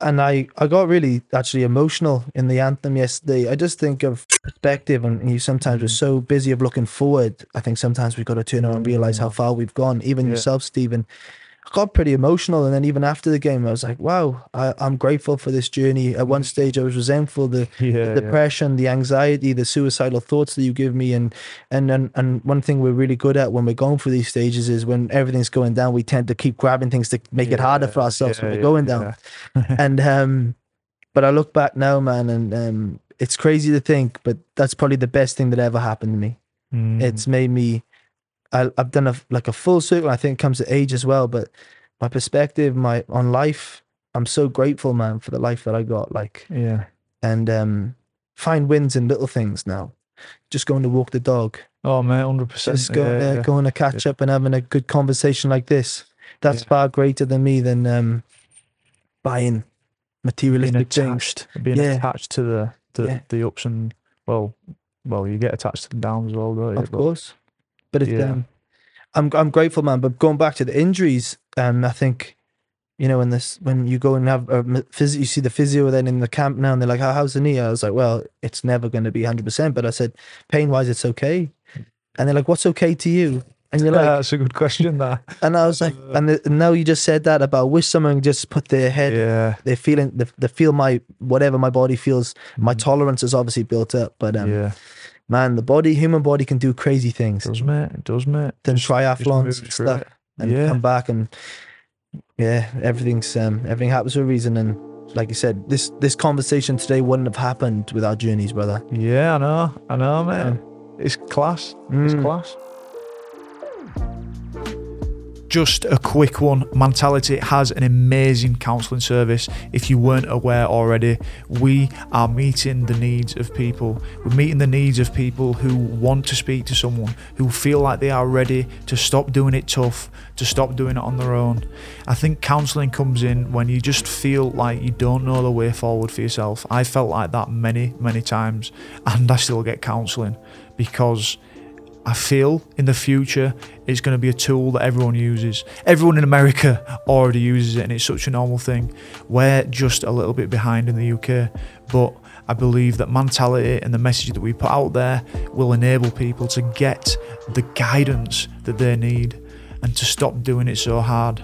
and I I got really actually emotional in the anthem yesterday. I just think of perspective and you sometimes we're mm. so busy of looking forward. I think sometimes we've got to turn around and realize how far we've gone. Even Yeah. yourself, Stephen. Got pretty emotional and then even after the game I was like, wow, I, I'm grateful for this journey. At one stage I was resentful the Yeah. the depression, the anxiety, the suicidal thoughts that you give me, and and and and one thing we're really good at when we're going through these stages is when everything's going down, we tend to keep grabbing things to make it harder for Yeah, ourselves when we're yeah, going down. yeah. And um, but I look back now, man, and um, it's crazy to think, but that's probably the best thing that ever happened to me. Mm. It's made me. I, I've done a like a full circle. I think it comes to age as well, but my perspective, my on life. I'm so grateful, man, for the life that I got. Like yeah. and um, find wins in little things now. Just going to walk the dog, Oh man, hundred percent. just going, uh, going to catch up and having a good conversation like this. That's Yeah. far greater than me than um, buying being materialistic things. attached, being Yeah. attached to the the, Yeah. the ups and well, well, you get attached to the downs as well, don't you? Of But course, but it's, Yeah. um, I'm I'm grateful, man. But going back to the injuries, um, I think. You know, when this when you go and have a physio, you see the physio then in the camp now, and they're like, "How how's the knee?" I was like, "Well, it's never going to be 100." percent But I said, pain wise, it's okay. And they're like, "What's okay to you?" And you're like, that's a good question. That And I was like, Uh, and, the, and now you just said that about wish someone just put their head, yeah, they're feeling, they, they feel my whatever my body feels. My Mm. tolerance is obviously built up, but um, yeah, man, the body, human body can do crazy things. it does mate, it does mate. Then triathlons and stuff, it. and yeah, come back and yeah, everything's um, everything happens for a reason. And like you said, this this conversation today wouldn't have happened without journeys, brother. yeah, I know, I know, mate. It's class. It's Mm. class. Just a quick one. Mantality has an amazing counselling service. If you weren't aware already, we are meeting the needs of people. We're meeting the needs of people who want to speak to someone, who feel like they are ready to stop doing it tough, to stop doing it on their own. I think counselling comes in when you just feel like you don't know the way forward for yourself. I felt like that many, many times, and I still get counselling because I feel in the future it's going to be a tool that everyone uses. Everyone in America already uses it, and it's such a normal thing. We're just a little bit behind in the UK, but I believe that Mantality and the message that we put out there will enable people to get the guidance that they need and to stop doing it so hard.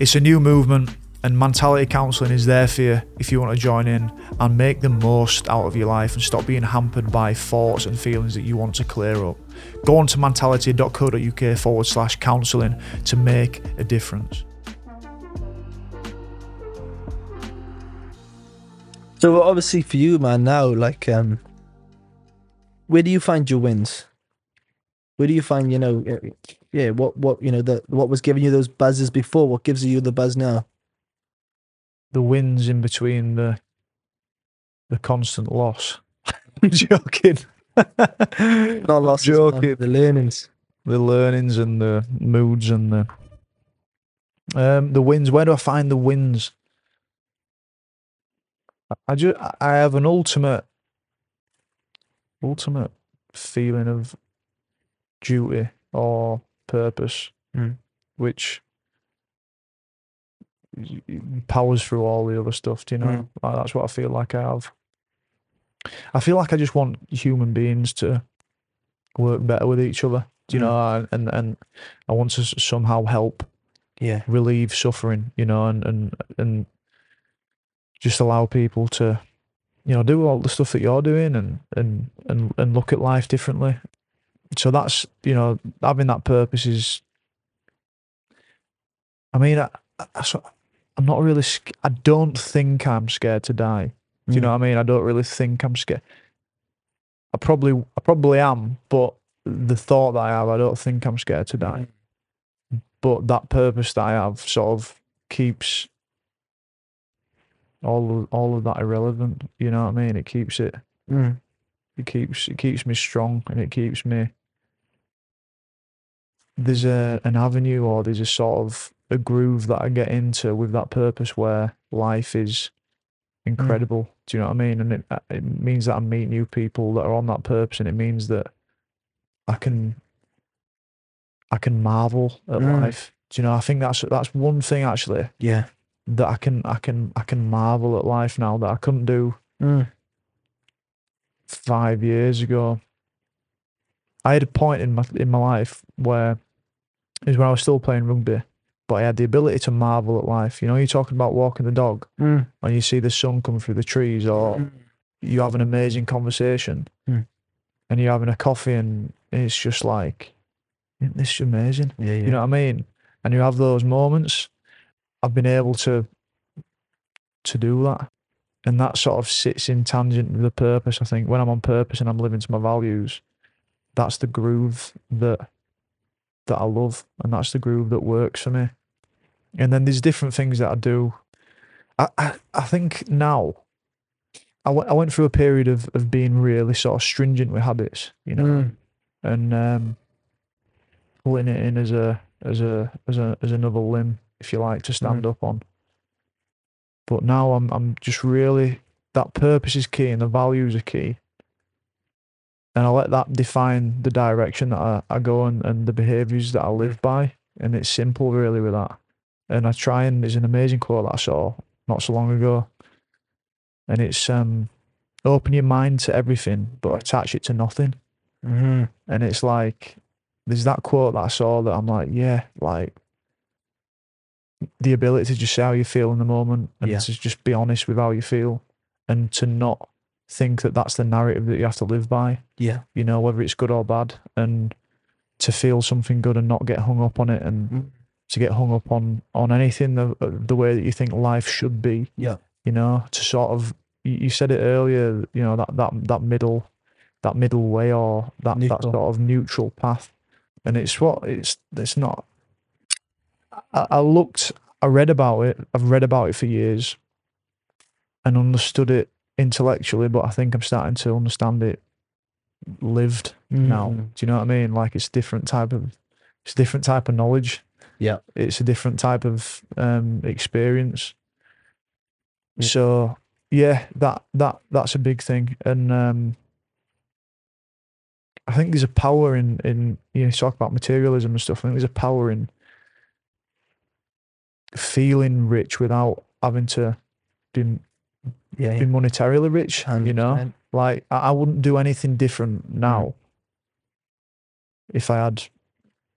It's a new movement, and Mantality counselling is there for you if you want to join in and make the most out of your life and stop being hampered by thoughts and feelings that you want to clear up. Go on to mantality.co.uk forward slash counselling to make a difference. So obviously for you, man, now like um, where do you find your wins? Where do you find you know, uh, yeah, what what you know the what was giving you those buzzes before? What gives you the buzz now? The wins in between the the constant loss. I'm joking. Not man, joking. the learnings. the learnings and the moods and the um the wins. Where do I find the wins? I just I have an ultimate ultimate feeling of duty or purpose, Mm. which powers through all the other stuff. Do you know? Mm. Like, that's what I feel like I have. I feel like I just want human beings to work better with each other. Do you Mm. know? And and I want to somehow help Yeah. relieve suffering, you know, and and and just allow people to, you know, do all the stuff that you're doing and and and and look at life differently. So that's you know having that purpose is. I mean, I, I, so- I'm not really. I don't think I'm scared to die. Do you Mm. know what I mean? I don't really think I'm scared. I probably, I probably am, but the thought that I have, I don't think I'm scared to die but that purpose that I have sort of keeps all of, all of that irrelevant. You know what I mean? It keeps it. Mm. It keeps it keeps me strong, and it keeps me. There's a an avenue, or there's a sort of a groove that I get into with that purpose, where life is incredible. Do you know what I mean? And it uh, it means that I meet new people that are on that purpose, and it means that I can I can marvel at Mm. life. Do you know? I think that's that's one thing actually Yeah. that I can I can I can marvel at life now that I couldn't do Mm. five years ago. I had a point in my in my life where it was when I was still playing rugby, but I had the ability to marvel at life. You know, you're talking about walking the dog, Mm. and you see the sun come through the trees, or Mm. you have an amazing conversation, Mm. and you're having a coffee, and it's just like, "Isn't this amazing? Yeah. Yeah. You know what I mean? And you have those moments. I've been able to to do that. And that sort of sits in tangent with the purpose. I think when I'm on purpose and I'm living to my values, that's the groove that that I love and that's the groove that works for me. And then there's different things that I do. I I, I think now I went I went through a period of, of being really sort of stringent with habits, you know Mm. and um, putting it in as a as a as a as another limb, if you like, to stand up on. But now I'm I'm just really that purpose is key and the values are key. And I let that define the direction that I, I go and, and the behaviours that I live by. And it's simple really with that. And I try and there's an amazing quote that I saw not so long ago. And it's um open your mind to everything but attach it to nothing. Mm. And it's like, there's that quote that I saw that I'm like, yeah, like the ability to just say how you feel in the moment and Yeah. to just be honest with how you feel and to not think that that's the narrative that you have to live by, Yeah. you know, whether it's good or bad. And to feel something good and not get hung up on it and Mm. To get hung up on, on anything the, the way that you think life should be Yeah. you know, to sort of you, said it earlier, you know, that that that middle that middle way or that, that sort of neutral path. And it's what it's it's not I, I looked I read about it, I've read about it for years and understood it intellectually, but I think I'm starting to understand it lived now. Mm. Do you know what I mean? Like it's different type of it's a different type of knowledge. Yeah. It's a different type of um experience. Yeah. So yeah, that that that's a big thing. And um I think there's a power in in you know, talk about materialism and stuff. I think there's a power in feeling rich without having to be, Yeah. be monetarily rich. You know? Like I, I wouldn't do anything different now if I had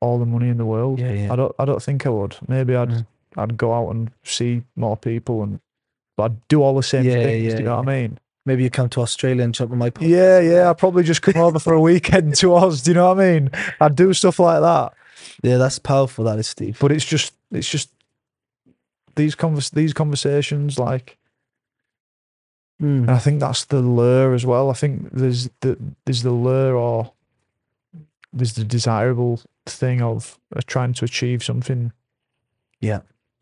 all the money in the world. Yeah. Yeah. I don't I don't think I would. Maybe I'd Mm. I'd go out and see more people and but I'd do all the same Yeah, things, yeah, do you know what I mean? Maybe you come to Australia and jump on my podcast. Yeah, yeah. I'd probably just come over for a weekend to Oz, do you know what I mean? I'd do stuff like that. Yeah, that's powerful. That is Steve. But it's just it's just these convers these conversations like Mm. And I think that's the lure as well. I think there's the there's the lure or there's the desirable thing of uh, trying to achieve something. Yeah.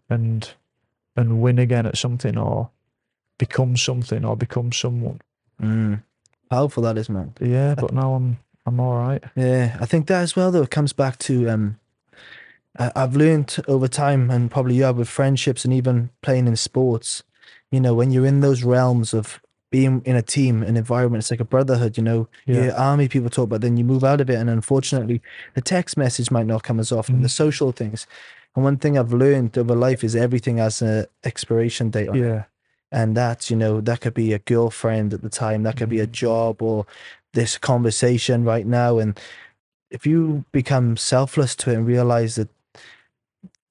And and win again at something or become something or become someone. Mm. Powerful that is, man. Yeah, but now I'm I'm all right. Yeah, I think that as well though it comes back to um I've learned over time and probably you have with friendships and even playing in sports you know, when you're in those realms of being in a team, an environment, it's like a brotherhood, you know. Yeah. Your army people talk about, then you move out of it, and unfortunately, the text message might not come as often. The Mhm. social things, and one thing I've learned over life is everything has an expiration date on it Yeah. and that's you know that could be a girlfriend at the time that could be a Mhm. job or this conversation right now and if you become selfless to it and realize that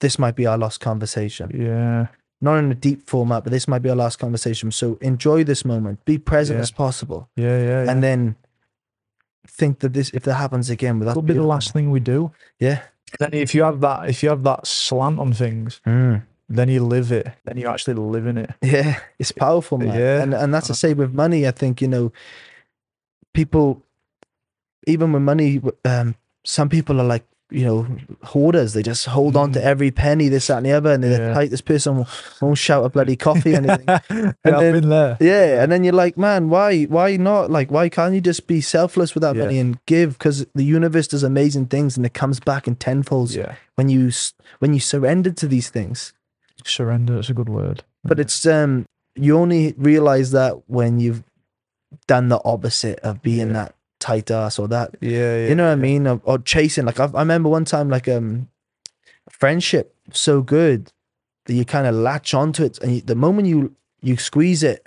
this might be our last conversation Yeah. Not in a deep format but this might be our last conversation so enjoy this moment be present Yeah. as possible Yeah. Yeah. and then think that this if that happens again, well, that'll be the last thing we do. yeah Then if you have that, if you have that slant on things, Mm. then you live it. Then you actually live in it. Yeah, it's powerful, man. Yeah. And and that's the Uh, same with money. I think, you know, people even with money, um, some people are like, you know, hoarders. They just hold on to Mm. every penny, this, that, and the other, and they're Yeah. tight. This person won't shout a bloody coffee or anything. yeah, I've then- been there. yeah, and then you're like, man, why, why not? Like, why can't you just be selfless with that Yeah. money and give? Because the universe does amazing things, and it comes back in tenfolds Yeah. when you when you surrender to these things. Surrender. It's a good word. but it's um you only realize that when you've done the opposite of being Yeah. that tight ass or that Yeah. yeah you know what I mean or, or chasing like I've, I remember one time like um friendship so good that you kind of latch onto it and you, the moment you you squeeze it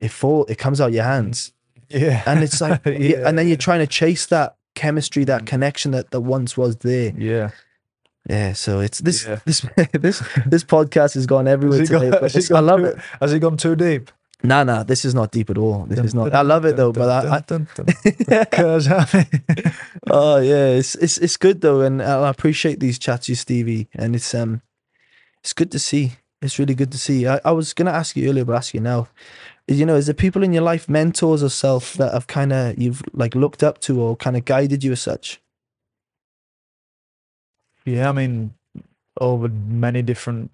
it fall it comes out your hands Yeah. and it's like yeah, Yeah, and then you're trying to chase that chemistry that connection that, that once was there Yeah. yeah so it's this Yeah. this this this podcast has gone everywhere Has today gone- but has it I love it Has it gone too deep? No, no, this is not deep at all. This is not. I love it though, but I, I oh yeah, it's it's it's good though, and I appreciate these chats, you Stevie, and it's um, it's good to see. It's really good to see. I, I was gonna ask you earlier, but ask you now. You know, is there people in your life, mentors or self, that have kind of you've like looked up to or kind of guided you as such? yeah, I mean, over many different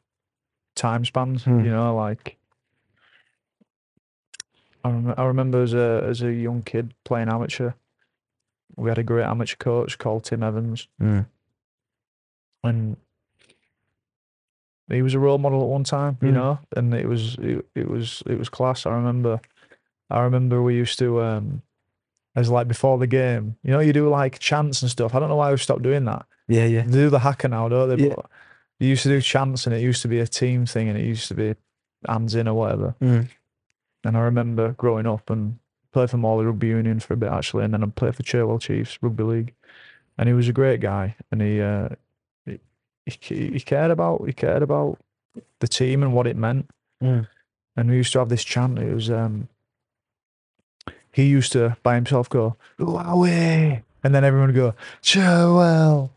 time spans, Hmm. you know, like I, rem- I remember as a as a young kid playing amateur. We had a great amateur coach called Tim Evans, Mm. and he was a role model at one time, you Mm. know, and it was it, it was it was class. I remember, I remember we used to um, as like before the game, you know, you do like chants and stuff. I don't know why we stopped doing that. Yeah, yeah. They do the haka now, don't they? Yeah. But you used to do chants, and it used to be a team thing, and it used to be hands in or whatever. Mm. And I remember growing up and played for Morley Rugby Union for a bit actually, and then I played for Churwell Chiefs Rugby League. And he was a great guy, and he uh, he, he he cared about he cared about the team and what it meant. Mm. And we used to have this chant. It was um, he used to by himself go Wowie, and then everyone would go Churwell,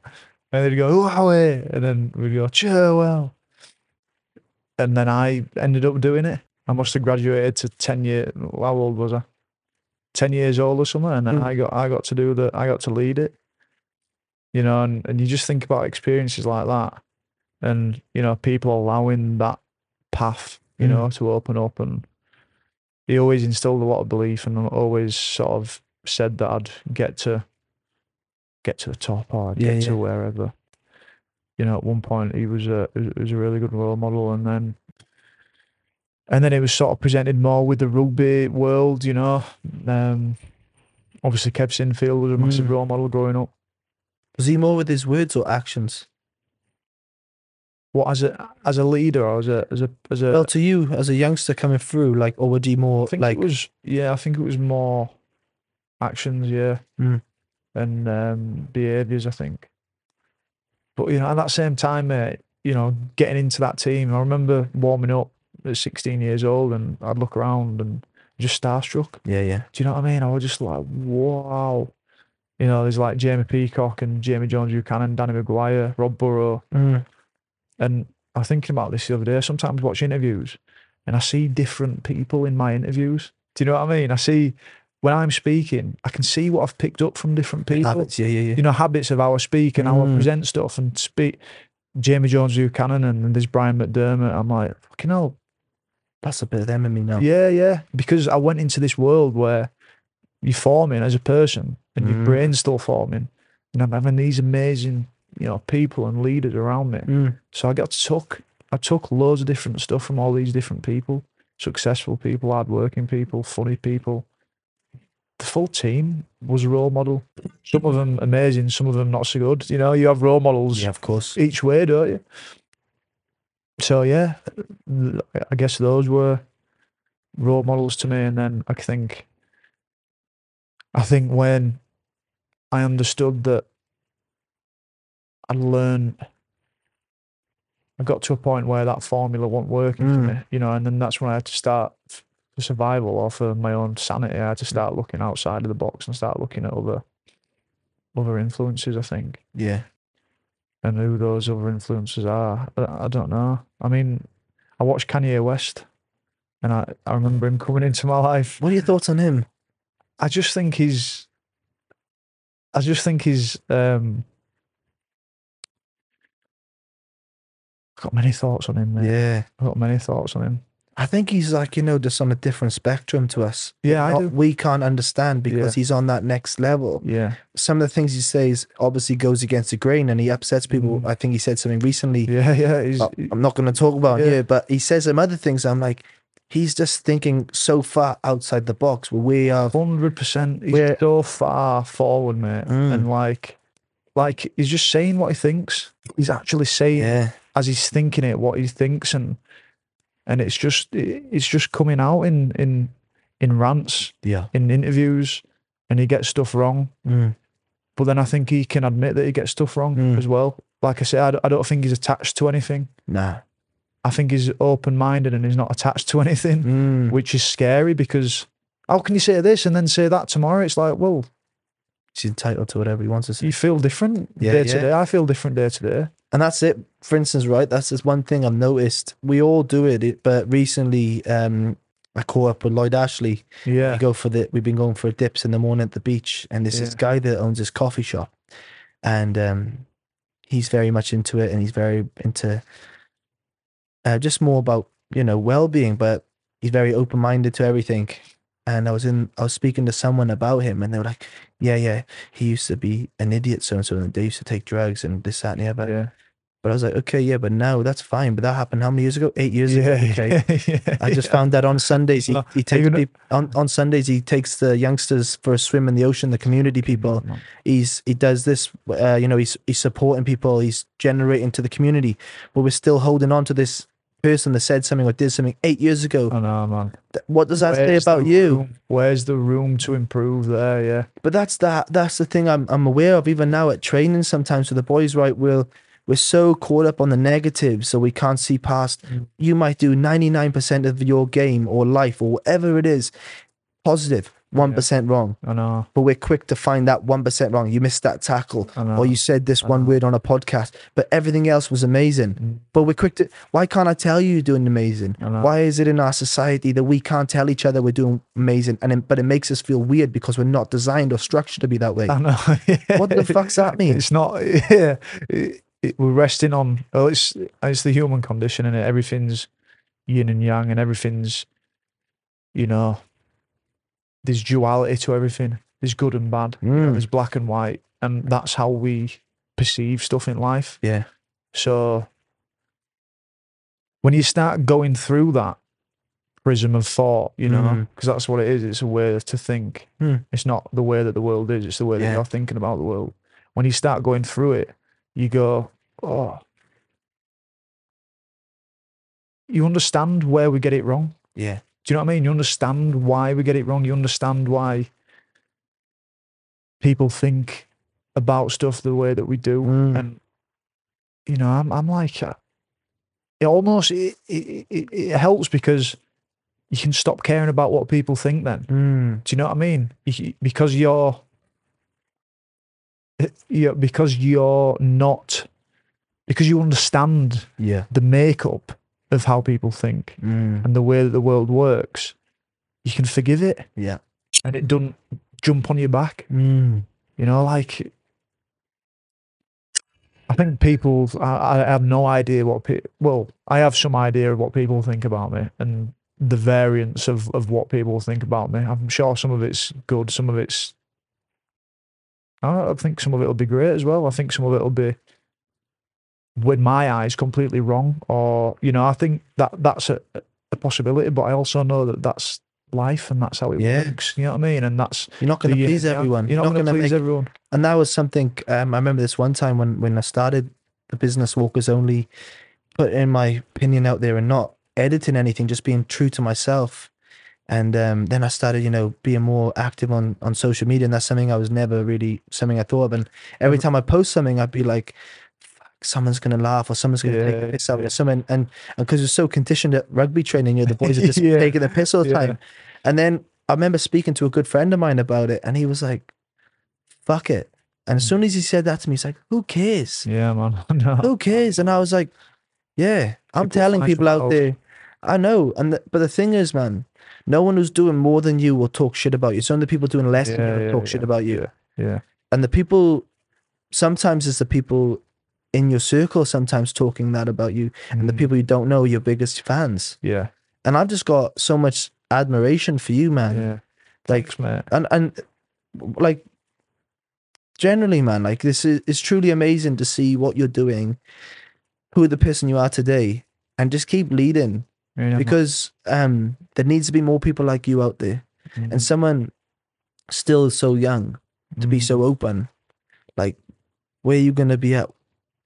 and they'd go Wowie, and then we'd go Churwell. And then I ended up doing it. I must have graduated to ten years. How old was I? Ten years old or something. And Mm. I got I got to do the I got to lead it. You know, and, and you just think about experiences like that, and you know people allowing that path, you Mm. know, to open up. And he always instilled a lot of belief, and always sort of said that I'd get to get to the top or I'd Yeah, get yeah. to wherever. You know, at one point he was a he was a really good role model, and then and then it was sort of presented more with the rugby world, you know. Um, obviously, Kev Sinfield was a massive Mm. role model growing up. Was he more with his words or actions? What as a as a leader or as a as a as a well, to you as a youngster coming through, like, or would he more I think like? it was yeah, I think it was more actions, yeah, Mm. and um, behaviors. I think, but you know, at that same time, mate, you know, getting into that team, I remember warming up at 16 years old, and I'd look around and just starstruck. yeah, yeah. Do you know what I mean? I was just like, wow. You know, there's like Jamie Peacock and Jamie Jones Buchanan, Danny McGuire, Rob Burrow, Mm. and I was thinking about this the other day. Sometimes watch interviews and I see different people in my interviews. Do you know what I mean? I see when I'm speaking, I can see what I've picked up from different people. Habits, yeah, yeah, yeah. You know, habits of how I speak and how I Mm. present stuff and speak. Jamie Jones Buchanan and, and there's Brian McDermott. I'm like, fucking hell. That's a bit of them in me now. Yeah, yeah. Because I went into this world where you're forming as a person and your Mm. brain's still forming. And I'm having these amazing, you know, people and leaders around me. Mm. So I got took I took loads of different stuff from all these different people. successful people, hardworking people, funny people. The full team was a role model. Some of them amazing, some of them not so good. You know, you have role models Yeah, of course. each way, don't you? So yeah, I guess those were role models to me. And then I think, I think when I understood that I learned, I got to a point where that formula wasn't working for Mm. me, you know, and then that's when I had to start for survival or for my own sanity. I had to start looking outside of the box and start looking at other other influences. I think Yeah. And who those other influences are. I, I don't know. I mean, I watched Kanye West, and I, I remember him coming into my life. What are your thoughts on him? I just think he's, I just think he's. Um, I've got many thoughts on him, mate. Yeah. I've got many thoughts on him. I think he's like, you know, just on a different spectrum to us. Yeah, I Not- do. We can't understand because Yeah. he's on that next level. Yeah, Some of the things he says obviously goes against the grain and he upsets people. Mm. I think he said something recently. yeah, yeah. He's, uh, I'm not going to talk about it Yeah. here, but he says some other things. I'm like, he's just thinking so far outside the box where we are. hundred percent. He's We're- so far forward, mate, Mm. and like, like he's just saying what he thinks. He's actually saying Yeah. as he's thinking it what he thinks and and it's just it's just coming out in in in rants Yeah. in interviews and he gets stuff wrong Mm. but then i think he can admit that he gets stuff wrong Mm. as well like i said I don't think he's attached to anything Nah. i think he's open-minded and he's not attached to anything Mm. which is scary because how can you say this and then say that tomorrow it's like well He's entitled to whatever he wants to say. you feel different Yeah, day to day i feel different day to day And that's it. For instance, right? That's just one thing I've noticed. We all do it, but recently, um, I caught up with Lloyd Ashley. yeah We go for the. We've been going for dips in the morning at the beach, and there's this Yeah. guy that owns this coffee shop, and um, he's very much into it, and he's very into uh, just more about you know well being, but he's very open minded to everything. And I was in, I was speaking to someone about him, and they were like, "Yeah, yeah, he used to be an idiot, so and so, and they used to take drugs and this, that, and the other." yeah But I was like, okay, yeah, but now that's fine. But that happened how many years ago? Eight years ago. yeah, Okay. yeah, I just yeah. found that on Sundays he, No, he takes gonna- peop- on, on Sundays he takes the youngsters for a swim in the ocean, the community people. He's he does this, uh, you know, he's he's supporting people, he's generating to the community, but we're still holding on to this person that said something or did something eight years ago. I know, man. What does that say Where's the about you? room- Where's the room to improve there? Yeah. But that's that that's the thing I'm I'm aware of even now at training sometimes with the boys, right? We'll we're so caught up on the negatives so we can't see past Mm. you might do 99% of your game or life or whatever it is positive 1% wrong I know. but we're quick to find that 1% wrong you missed that tackle or you said this one word on a podcast but everything else was amazing Mm. but we're quick to why can't i tell you you're doing amazing why is it in our society that we can't tell each other we're doing amazing and it, but it makes us feel weird because we're not designed or structured to be that way I know. what the fuck's that mean It's not. Yeah. It, it, we're resting on. Well, it's it's the human condition, and everything's yin and yang, and everything's, you know, there's duality to everything. There's good and bad. you know, Mm. There's black and white, and that's how we perceive stuff in life. yeah So when you start going through that prism of thought, you know, because that's what it is. It's a way to think. Hmm. It's not the way that the world is. It's the way that you're thinking about the world. When you start going through it, you go, oh. You understand where we get it wrong. yeah Do you know what I mean? You understand why we get it wrong. You understand why people think about stuff the way that we do, Mm. and you know, I'm I'm like, uh, it almost it, it, it, it helps because you can stop caring about what people think. Then Mm. do you know what I mean? Because you're, you because you're not because you understand yeah the makeup of how people think Mm. and the way that the world works, you can forgive it yeah and it doesn't jump on your back. Mm. You know, like I think people, I, I have no idea what, pe- well, I have some idea of what people think about me and the variance of, of what people think about me. I'm sure some of it's good, some of it's, I, I think some of it will be great as well. I think some of it will be, with my eyes, completely wrong. Or, you know, I think that that's a, a possibility, but I also know that that's life and that's how it Yeah. works. You know what I mean? And that's You're not going to please everyone. You're not, going to please make- everyone. And that was something um, I remember this one time when when I started the business walkers only, putting my opinion out there and not editing anything, just being true to myself. And um, then I started, you know, being more active on on social media, and that's something I was never really something I thought of. And every time I post something, I'd be like, "Fuck, someone's gonna laugh or someone's gonna take Yeah, the piss out of yeah. it." Someone and because we're so conditioned at rugby training, you know, the boys are just Yeah, taking the piss all the yeah. time. And then I remember speaking to a good friend of mine about it, and he was like, "Fuck it." And as Mm. soon as he said that to me, he's like, "Who cares? Yeah, man. no. Who cares?" And I was like, "Yeah, I'm People telling people out there, I know." And the, but the thing is, man, no one who's doing more than you will talk shit about you. It's only the people doing less than you will yeah, talk shit about you. Yeah. And the people, sometimes it's the people in your circle sometimes talking that about you, and the Mm, people you don't know your biggest fans. Yeah. And I've just got so much admiration for you, man. Yeah. Like Thanks, mate. and and like generally man like this is it's truly amazing to see what you're doing who the person you are today and just keep leading Yeah, man. because um there needs to be more people like you out there Mm, and someone still so young to be mm. so open like where are you going to be at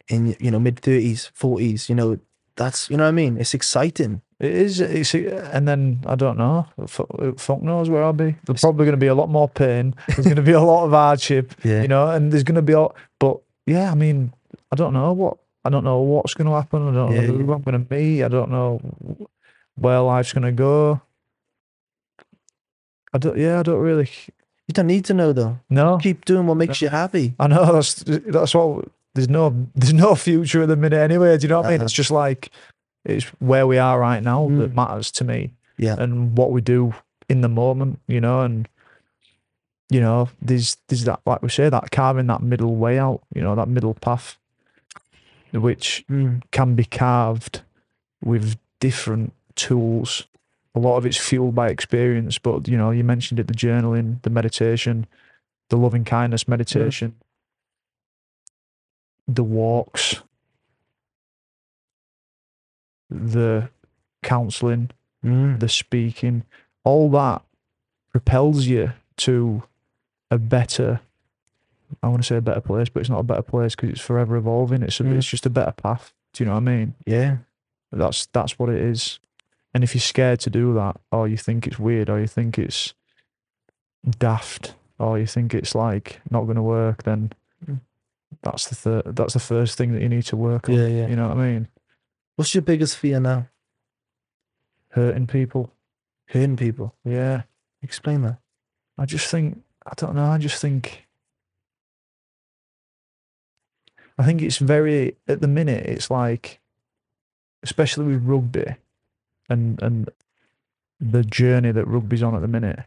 in you know mid 30s 40s you know that's you know what i mean it's exciting It is. It's, and then I don't know. Fuck knows where I'll be. There's probably going to be a lot more pain. There's going to be a lot of hardship. yeah You know, and there's going to be. A, but yeah, I mean, I don't know what. I don't know what's going to happen. I don't Yeah, know who. I'm going to meet. I don't know where life's going to go. I don't. Yeah, I don't really. you don't need to know though No, keep doing what makes you happy I know that's that's what. There's no there's no future at the minute anyway. Do you know what I mean? Uh-huh. It's just like it's where we are right now that Mm. matters to me. yeah and what we do in the moment, you know, and you know, there's there's that like we say, that carving that middle way out, you know, that middle path, which Mm. can be carved with different tools. A lot of it's fueled by experience, but you know, you mentioned it, the journaling, the meditation, the loving kindness meditation, the walks, the counseling, Mm. the speaking, all that propels you to a better. I want to say a better place, but it's not a better place because it's forever evolving. It's a, Mm. it's just a better path. Do you know what I mean? yeah That's that's what it is. And if you're scared to do that, or you think it's weird, or you think it's daft, or you think it's like not going to work, then. That's the third. That's the first thing that you need to work on. yeah yeah You know what I mean? What's your biggest fear now? Hurting people. Hurting people. Yeah. Explain that. I just think I don't know. I just think I think it's very at the minute. It's like, especially with rugby, and and the journey that rugby's on at the minute.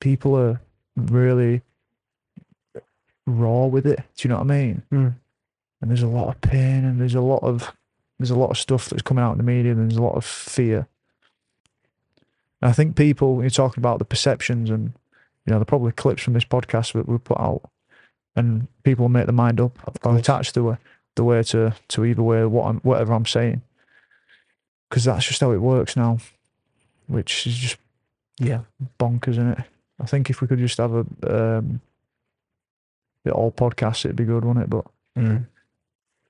People are really raw with it. Do you know what I mean? Hmm. And there's a lot of pain, and there's a lot of there's a lot of stuff that's coming out in the media. And there's a lot of fear. And I think people, when you're talking about the perceptions and you know, there are probably clips from this podcast that we put out, and people make their mind up or attached to the way to to either way what I'm whatever I'm saying, because that's just how it works now, which is just Yeah. bonkers, isn't it? I think if we could just have a um, the all podcasts, it'd be good, wouldn't it? But Mm.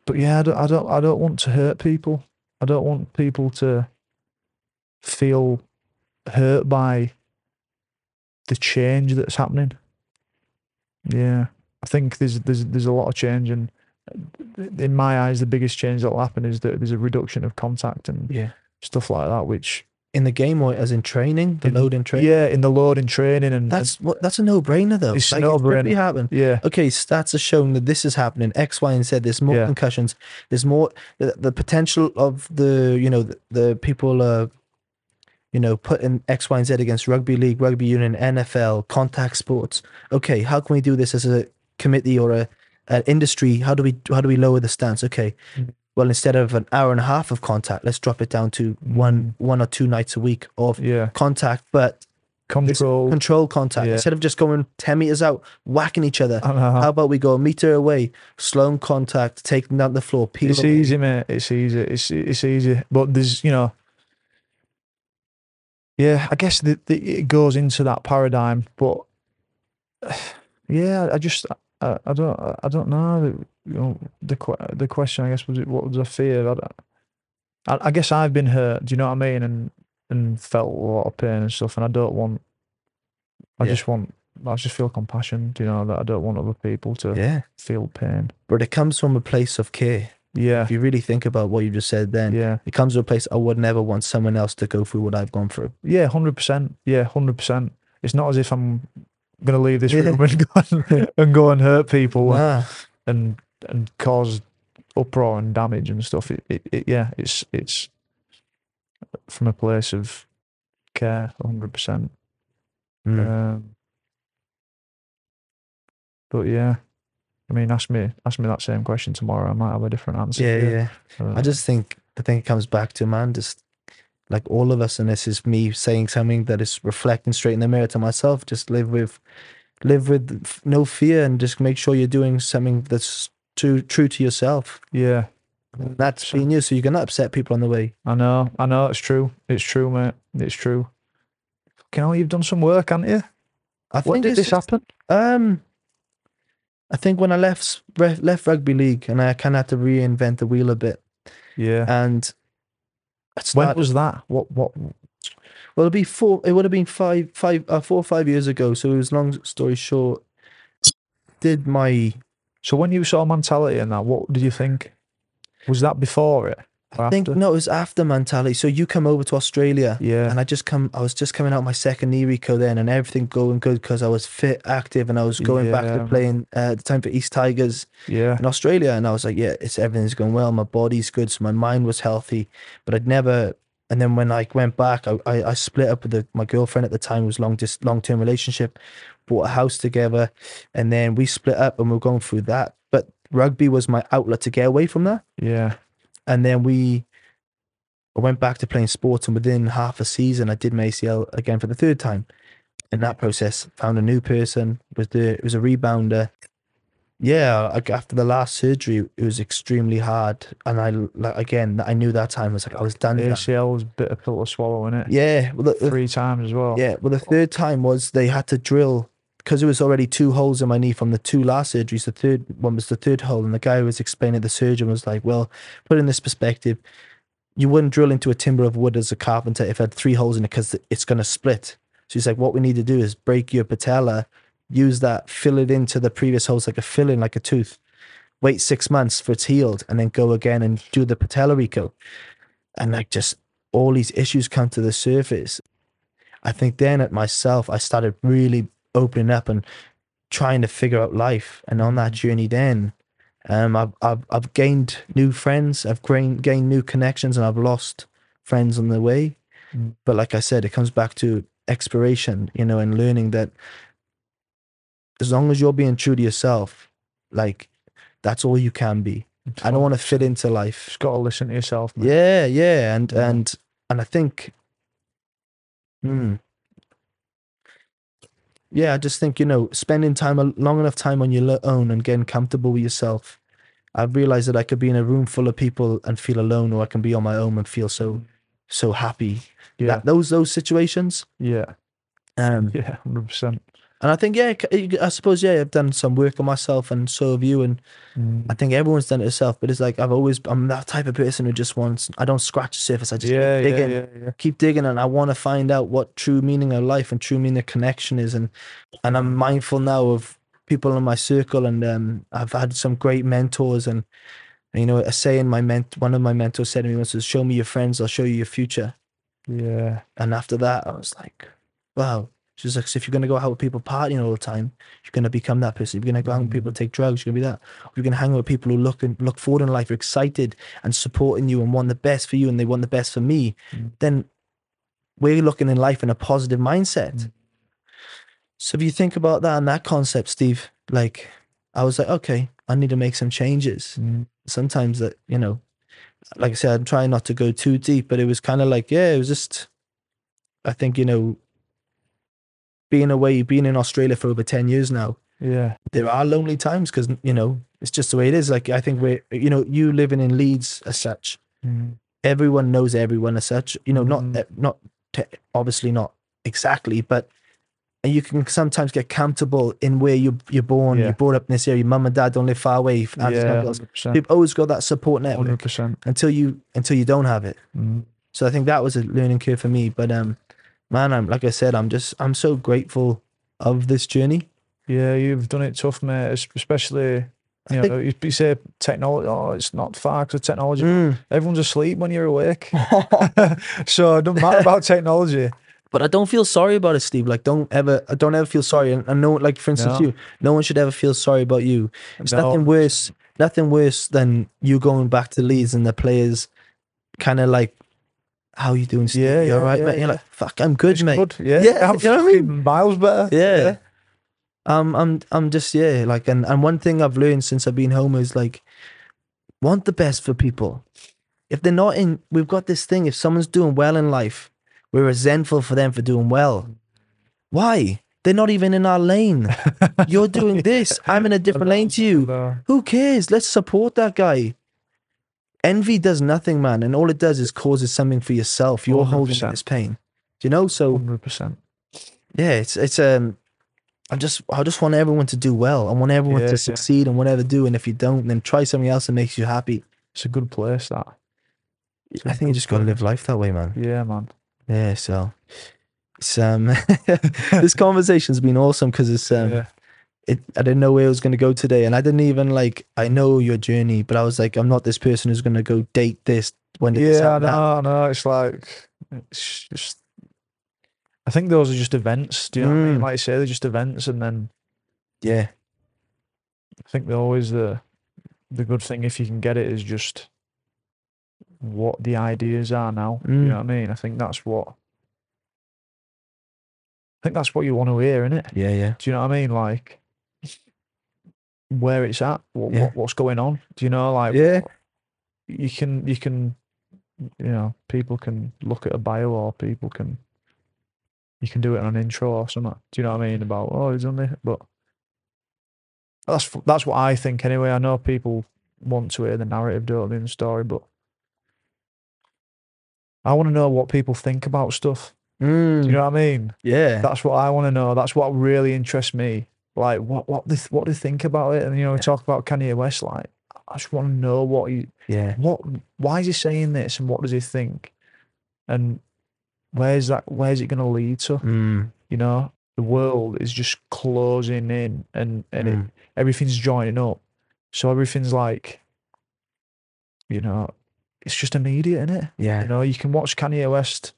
but yeah, I don't, I don't, I don't want to hurt people. I don't want people to feel hurt by the change that's happening. Yeah, I think there's there's there's a lot of change, and in my eyes, the biggest change that'll happen is that there's a reduction of contact and Yeah. stuff like that. Which In the game or as in training, the In- load in training. yeah, in the load in training and That's what. That's a no-brainer though. It's Like, no-brainer. If it happen. yeah, Okay, stats are showing that this is happening. X, Y, and Z. There's more Yeah. concussions. There's more the, the potential of the you know the, the people uh you know putting X, Y, and Z against rugby league, rugby union, NFL, contact sports. Okay, how can we do this as a committee or a an industry? How do we how do we lower the stance? Okay, Mhm. Well instead of an hour and a half of contact, let's drop it down to one one or two nights a week of yeah, contact, but control. control contact Yeah. instead of just going 10 meters out whacking each other know. how about we go a meter away slow contact take them down the floor peel It's away. easy, mate. It's easy. It's it's easy. But there's you know, yeah, I guess the, the, it goes into that paradigm, but yeah, I just I, I don't I don't know. You know the the question I guess was it what was I fear? I, I, I guess I've been hurt. Do you know what I mean? And and felt a lot of pain and stuff, and I don't want. I Yeah. just want. I just feel compassion. Do you know that I don't want other people to Yeah. feel pain. But it comes from a place of care. Yeah, If you really think about what you just said then, yeah, it comes to a place I would never want someone else to go through what I've gone through. yeah. Hundred percent. Yeah, hundred percent. It's not as if I'm gonna leave this Yeah. room and go and, and go and hurt people. Nah. and and cause uproar and damage and stuff. It, it, it yeah, it's it's from a place of care, hundred percent. Mm. Um, but yeah, I mean, ask me ask me that same question tomorrow. I might have a different answer. yeah, yeah. Uh, I just think the thing it comes back to, man, just like all of us, and this is me saying something that is reflecting straight in the mirror to myself. Just live with, live with no fear, and just make sure you're doing something that's too true to yourself. yeah, And that's being you, so you can upset people on the way. I know, I know. It's true. It's true, mate. It's true. Fucking hell, you've done some work, haven't you? I What did this happen? Um, I think when I left re- left rugby league, and I kind of had to reinvent the wheel a bit, Yeah. and I when was that? What? What? well, it'd be four. It would have been five, five, uh, four or five years ago. So it was long story short. Did my So when you saw Mantality and that, what did you think? Was that before it? I think no, it was after Mantality. So you come over to Australia, Yeah. and I just come. I was just coming out my second knee reco then, and everything going good because I was fit, active, and I was going back to playing uh, at the time for East Tigers yeah. in Australia, and I was like, yeah, it's everything's going well. My body's good, so my mind was healthy, but I'd never. And then when I went back, I I, I split up with the, my girlfriend at the time. It was long just long term relationship, bought a house together, and then we split up, and we are going through that. But rugby was my outlet to get away from that Yeah. And then we I went back to playing sports and within half a season I did my ACL again for the third time. In that process, found a new person, was the it was a rebounder. Yeah, like after the last surgery, it was extremely hard. And I like again I knew that time I was like I was done. done. ACL was a bit of pill to swallow, innit? Yeah. Well the, the- Three times as well. yeah, well the third time was they had to drill because it was already two holes in my knee from the two last surgeries. The third one was the third hole, and the guy who was explaining the surgeon was like, "Well, put in this perspective, you wouldn't drill into a timber of wood as a carpenter if it had three holes in it because it's going to split." So he's like, "What we need to do is break your patella, use that, fill it into the previous holes like a filling, like a tooth. Wait six months for it's healed, and then go again and do the patella reco." And like just all these issues come to the surface. I think then at myself, I started really opening up and trying to figure out life. And on that journey, then um, I've, I've I've gained new friends, I've gained gained new connections, and I've lost friends on the way. Mm. But like I said, it comes back to exploration, you know, and learning that as long as you're being true to yourself, like that's all you can be. I don't want to fit into life. Just got to listen to yourself. mate. Yeah, yeah, and Yeah. and and I think, hmm, yeah, I just think you know, spending time a long enough time on your own and getting comfortable with yourself. I've realized that I could be in a room full of people and feel alone, or I can be on my own and feel so so happy. Yeah. That those those situations. yeah. Um, Yeah. Hundred percent. And I think yeah, I suppose yeah, I've done some work on myself, and so have you, and Mm. I think everyone's done it herself. But it's like I've always I'm that type of person who just wants. I don't scratch the surface. I just keep Yeah. Yeah. digging. Yeah. Yeah. keep digging and I want to find out what true meaning of life and true meaning of connection is and and I'm mindful now of people in my circle and um I've had some great mentors and you know a saying my ment one of my mentors said to me once was show me your friends I'll show you your future Yeah. and after that I was like wow she's like so if you're going to go out with people partying all the time you're going to become that person if you're going to go out with people who take drugs you're going to be that you're going to hang out with people who look and look forward in life are excited and supporting you and want the best for you and they want the best for me Mm. then we're looking in life in a positive mindset. Mm. So if you think about that and that concept, Steve, like I was like, okay, I need to make some changes. Mm. Sometimes that, you know, like I said, I'm trying not to go too deep, but it was kind of like, yeah, it was just, I think, you know, being away, being in Australia for over 10 years now, Yeah. there are lonely times because, you know, it's just the way it is. Like, I think we're, you know, you living in Leeds as such, Mm. everyone knows everyone as such, you know, Mhm. not, not to obviously not exactly, but you can sometimes get comfortable in where you you're born. Yeah. You're brought up in this area. Your mum and dad don't live far away. Yeah, uncles. hundred percent. You've always got that support network Hundred percent. until you until you don't have it. Mm. So I think that was a learning curve for me. But um, man, I'm like I said, I'm just I'm so grateful of this journey. Yeah, you've done it tough, mate. es- Especially, you think- know, you, you say technology. Oh, it's not far because technology. Mm. Everyone's asleep when you're awake, so it doesn't matter about technology. But I don't feel sorry about it, Steve. Like, don't ever, I don't ever feel sorry. And I know, like, for instance, No. you, no one should ever feel sorry about you. It's No, nothing worse, nothing worse than you going back to Leeds and the players kind of like, how you doing, Steve? Yeah, you yeah, all right, yeah, mate? And You're like, fuck, I'm good, mate. Good, yeah, Yeah, I'm you know what I mean? miles better. Yeah. Um, I'm, I'm just, yeah, like, and, and one thing I've learned since I've been home is like, want the best for people. If they're not in, we've got this thing. If someone's doing well in life, we're resentful for them for doing well. Why? They're not even in our lane. You're doing this. I'm in a different lane to you. Who cares? Let's support that guy. Envy does nothing, man, and all it does is causes something for yourself. You're holding 100%. this pain. Do you know? So Hundred percent. yeah, it's it's um I just I just want everyone to do well. I want everyone Yeah, to yeah. succeed and whatever do. And if you don't, then try something else that makes you happy. It's a good place. That. It's I think you just gotta live life that way, man. Yeah, man. Yeah, so it's um this conversation's been awesome because it's um yeah. It I didn't know where it was gonna go today. And I didn't even like I know your journey, but I was like, I'm not this person who's gonna go date this when this Yeah, no, happen, know, It's like it's just. I think those are just events. Do you know what I mean? Mm. Like you say, they're just events, and then Yeah. I think they're always the the good thing if you can get it is just what the ideas are now. You Mm. know what I mean? I think that's what I think that's what you want to hear, innit? Yeah, yeah. Do you know what I mean? Like where it's at, what, Yeah. what what's going on. Do you know? Like Yeah. you can you can you know people can look at a bio or people can you can do it on an intro or something. Do you know what I mean? About oh he's on it, but that's that's what I think anyway. I know people want to hear the narrative, don't they, in the story, but I want to know what people think about stuff. Do Mm, you know what I mean? yeah. That's what I want to know. That's what really interests me. Like what what they th- what they think about it, and you know, we talk about Kanye West. Like I just want to know what he yeah. what why is he saying this, and what does he think, and where's that where's it going to lead to? Mm, You know, the world is just closing in, and and it, mm. everything's joining up. So everything's like, you know, it's just immediate, isn't it? Yeah. You know, you can watch Kanye West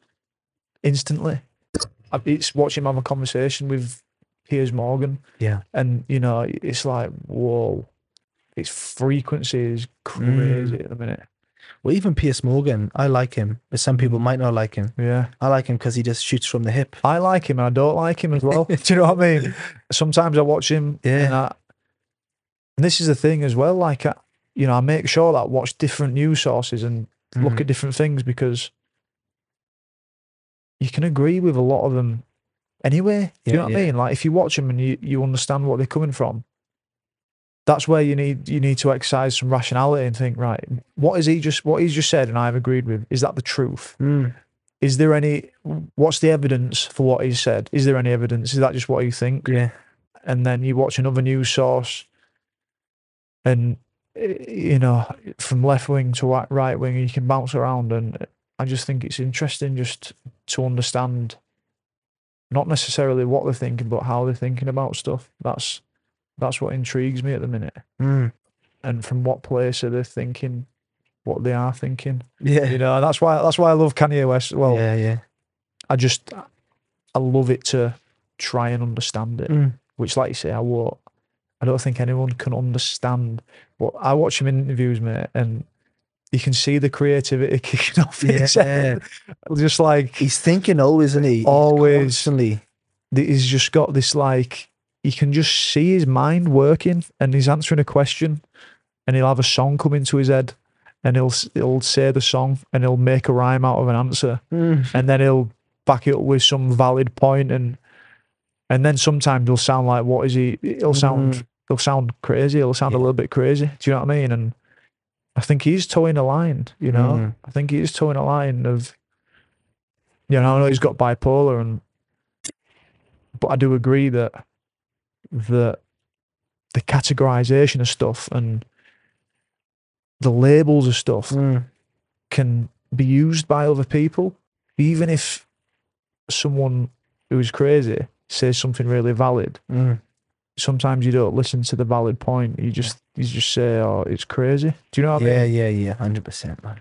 instantly. I- It's watching him have a conversation with Piers Morgan, Yeah. and you know, it's like, whoa, its frequency is crazy at the minute. Well, even Piers Morgan, I like him, but some people might not like him. Yeah, I like him because he just shoots from the hip. I like him and I don't like him as well. Do you know what I mean? Sometimes I watch him, Yeah. and, I, and this is the thing as well. Like, I, you know, I make sure that I watch different news sources and look Mhm. at different things because you can agree with a lot of them anyway. Do you Yeah, know what yeah. I mean? Like if you watch them and you, you understand what they're coming from, that's where you need you need to exercise some rationality and think, right, what is he just what he's just said and I've agreed with? Is that the truth? Mm. Is there any what's the evidence for what he said? Is there any evidence? Is that just what you think? Yeah. and then you watch another news source and eh, you know from left wing to right wing you can bounce around and i just think it's interesting just to understand not necessarily what they're thinking but how they're thinking about stuff that's that's what intrigues me at the minute Mm. and from what place are they thinking what they are thinking Yeah. you know and that's why that's why i love kanye west well yeah, yeah. i just i love it to try and understand it Mm. which, like you say, I won't. I don't think anyone can understand. But I watch him in interviews, mate, and you can see the creativity kicking off. Yeah. his head. Just like He's thinking always, isn't he? He's Always. Constantly. th- he's just got this like you can just see his mind working, and he's answering a question, and he'll have a song come into his head, and he'll he'll say the song, and he'll make a rhyme out of an answer, Mm. and then he'll back it up with some valid point and and then sometimes he'll sound like what is he he'll sound Mm. he'll sound crazy he'll sound a little bit crazy do you know what i mean and i think he's towing a line you know Mm. i think he's is towing a line of you know, I know he's got bipolar, and but I do agree that that the categorization of stuff and the labels of stuff Mm. can be used by other people, even if someone who is crazy says something really valid. Mm. Sometimes you don't listen to the valid point. You just you just say, "Oh, it's crazy." Do you know what I mean? Yeah, yeah, yeah, hundred percent, man.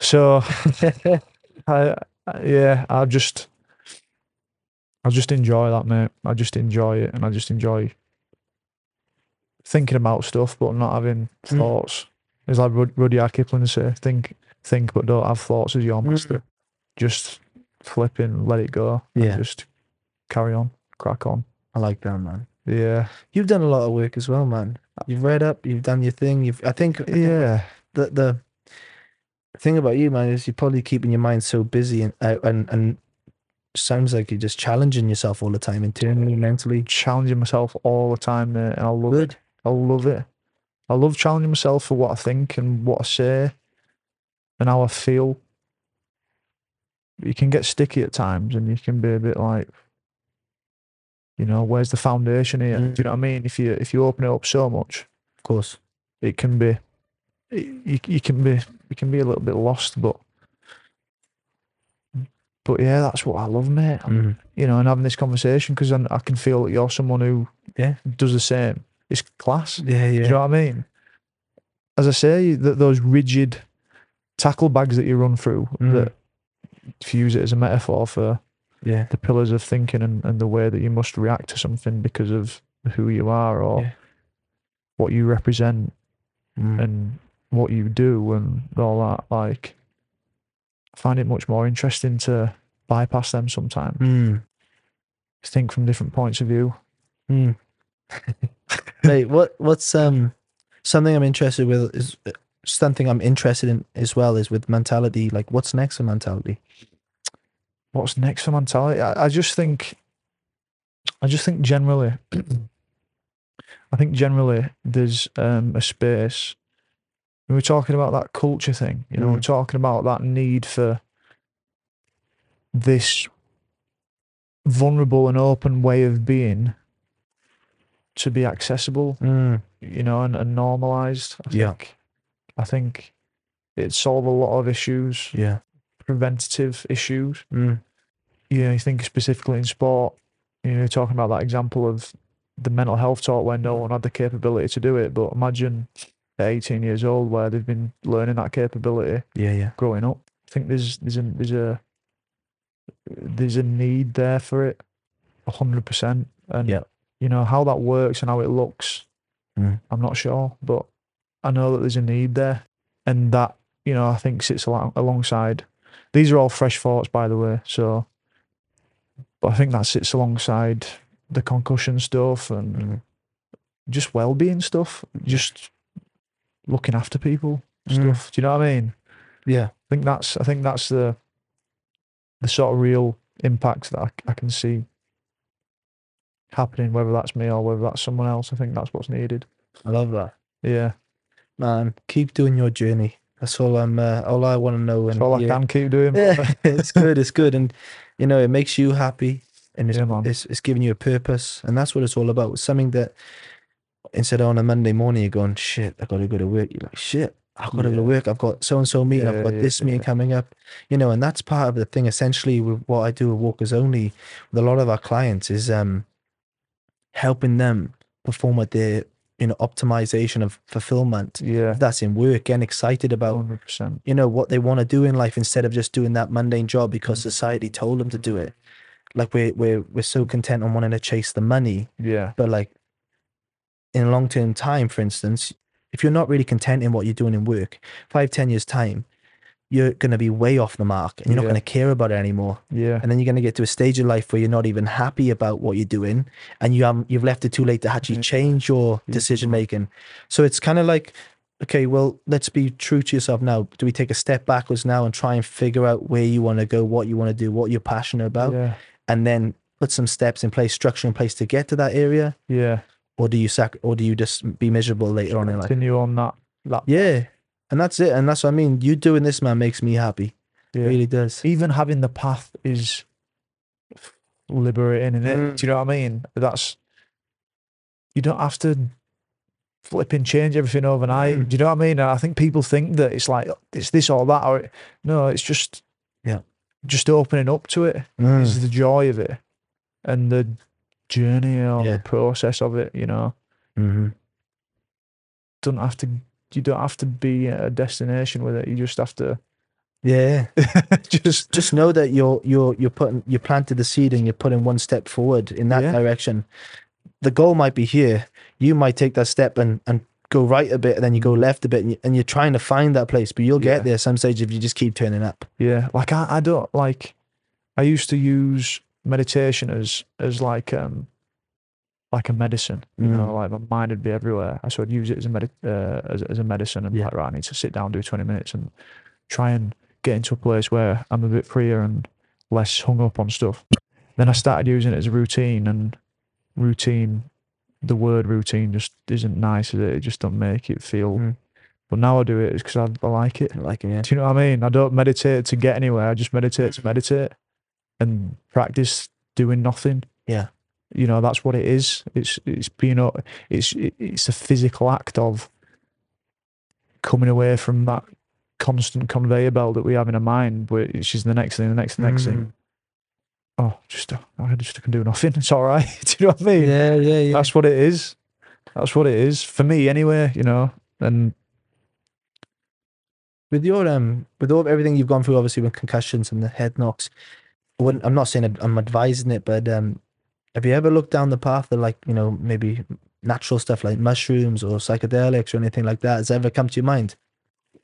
So, I, I- yeah, I just, I just enjoy that, mate. I just enjoy it, and I just enjoy thinking about stuff, but not having Mm. thoughts. It's like Rud- Rudyard Kipling say, "Think, think, but don't have thoughts as your Mm. master." Just flipping, let it go. Yeah. just carry on, crack on. I like that, man. Yeah, You've done a lot of work as well, man. You've read up, you've done your thing. You've, I think, yeah, the the thing about you, man, is you're probably keeping your mind so busy and uh, and and sounds like you're just challenging yourself all the time, internally, mentally. challenging myself all the time, mate, and I love it. I love it. I love challenging myself for what I think and what I say and how I feel. You can get sticky at times and you can be a bit like, you know, where's the foundation here? Mm. Do you know what I mean? If you if you open it up so much, Of course. it can be it- you, you can be you can be a little bit lost, but but yeah, that's what I love, mate. Mm. You know, and having this conversation because I, I can feel that you're someone who Yeah. does the same. It's class. Yeah, Do yeah. you know what I mean? As I say, that those rigid tackle bags that you run through, Mm. that if you use it as a metaphor for yeah. the pillars of thinking and, and the way that you must react to something because of who you are or Yeah. what you represent Mm. and what you do and all that, like, I find it much more interesting to bypass them sometimes. Mm. Think from different points of view. Mm. Mate, what what's um something I'm interested with is something I'm interested in as well is with Mantality. Like, what's next for Mantality? What's next for Mantality? I, I just think, I just think generally, I think generally there's um, a space. We were talking about that culture thing, you know, we're Mm. talking about that need for this vulnerable and open way of being to be accessible, Mm. you know, and, and normalized. I Yeah. think, I think it'd solve a lot of issues, Yeah. preventative issues Mm. You know, you think specifically in sport, you know, talking about that example of the mental health talk where no one had the capability to do it. But imagine at 18 years old where they've been learning that capability Yeah, yeah. growing up. I think there's there's a there's a there's a need there for it, a hundred percent. And Yeah. you know how that works and how it looks, Mm. I'm not sure, but I know that there's a need there, and that you know I think sits along, alongside. These are all fresh thoughts, by the way. So, but I think that sits alongside the concussion stuff and Mm. just well-being stuff, just looking after people Mm. stuff. Do you know what I mean? Yeah. I think that's I think that's the the sort of real impact that I, I can see happening, whether that's me or whether that's someone else. I think that's what's needed. I love that. Yeah, Man, keep doing your journey. That's all I'm uh, all I want to know. that's And all I yeah. can keep doing. Yeah, it's good. It's good, and you know it makes you happy, and it's, Yeah, it's it's giving you a purpose, and that's what it's all about. It's Something that instead of on a Monday morning you're going, shit, I got to go to work. You're like, shit, I've got to go to work. I've got so and so meeting. I've got this meeting coming up. You know, and that's part of the thing. Essentially, with what I do with Walkers Only, with a lot of our clients is um helping them perform at their you know optimization of fulfillment. yeah, that's in work, and excited about hundred percent. you know what they want to do in life instead of just doing that mundane job because mm. society told them to do it like we're we're, we're so content on wanting to chase the money Yeah, but like in long term time for instance if you're not really content in what you're doing in work five ten years time you're going to be way off the mark and you're not Yeah. going to care about it anymore. Yeah, and then you're going to get to a stage of life where you're not even happy about what you're doing and you haven't you've left it too late to actually change your decision making. So it's kind of like okay well let's be true to yourself now. Do we take a step backwards now and try and figure out where you want to go what you want to do what you're passionate about? Yeah, and then put some steps in place structure in place to get to that area? Yeah. or do you sac or do you just be miserable later on in life? Continue on that. That yeah and that's it and that's what i mean you doing this man makes me happy It really does. Even having the path is liberating, in it? Mm. Do you know what I mean? That's you don't have to flipping change everything overnight. Mm. Do you know what I mean? And I think people think that it's like it's this or that, or no, it's just Yeah. just opening up to it Mm. is the joy of it and the journey or Yeah. the process of it. You know, hmm don't have to. You don't have to be a destination with it. You just have to Yeah. just Just know that you're you're you're putting you planted the seed and you're putting one step forward in that Yeah. direction. The goal might be here. You might take that step and and go right a bit, and then you go left a bit, and, you, and you're trying to find that place. But you'll Yeah. get there some stage if you just keep turning up. Yeah, like I, I don't like. I used to use meditation as as like um like a medicine. You know, Mm. like my mind would be everywhere. I so I'd use it as a medi- uh, as as a medicine, and be Yeah. like, right, I need to sit down, do twenty minutes, and try and get into a place where I'm a bit freer and less hung up on stuff. Then I started using it as a routine, and routine, the word routine just isn't nice, is it? It just don't make it feel. Mm. But now I do it because I, I like it. Like yeah. Do you know what I mean? I don't meditate to get anywhere. I just meditate to meditate and practice doing nothing. Yeah. You know, that's what it is. It's it's being a it's it's a physical act of coming away from that constant conveyor belt that we have in our mind, where it's just the next thing, the next, the next Mm. thing. Oh, just uh, I just can do nothing. It's all right. do you know what I mean? Yeah, yeah, yeah. That's what it is. That's what it is for me, anyway. You know, and with your um with all everything you've gone through obviously with concussions and the head knocks I am not saying i'm advising it but um have you ever looked down the path of like you know maybe natural stuff like mushrooms or psychedelics or anything like that has ever come to your mind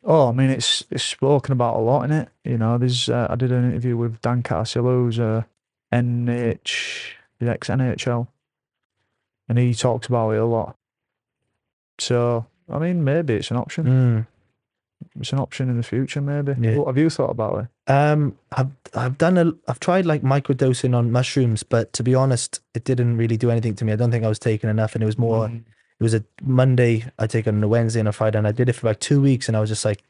Oh, I mean, it's it's spoken about a lot in it. You know, there's uh, I did an interview with Dan Carcillo, who's a NH, the ex NHL, and he talks about it a lot. So, I mean, maybe it's an option. mm. It's an option in the future, maybe. Yeah. What have you thought about it? um i've i've done a i've tried like microdosing on mushrooms but to be honest it didn't really do anything to me i don't think i was taking enough and it was more Mm. it was a Monday. I take it on a Wednesday and a Friday, and I did it for like two weeks, and I was just like,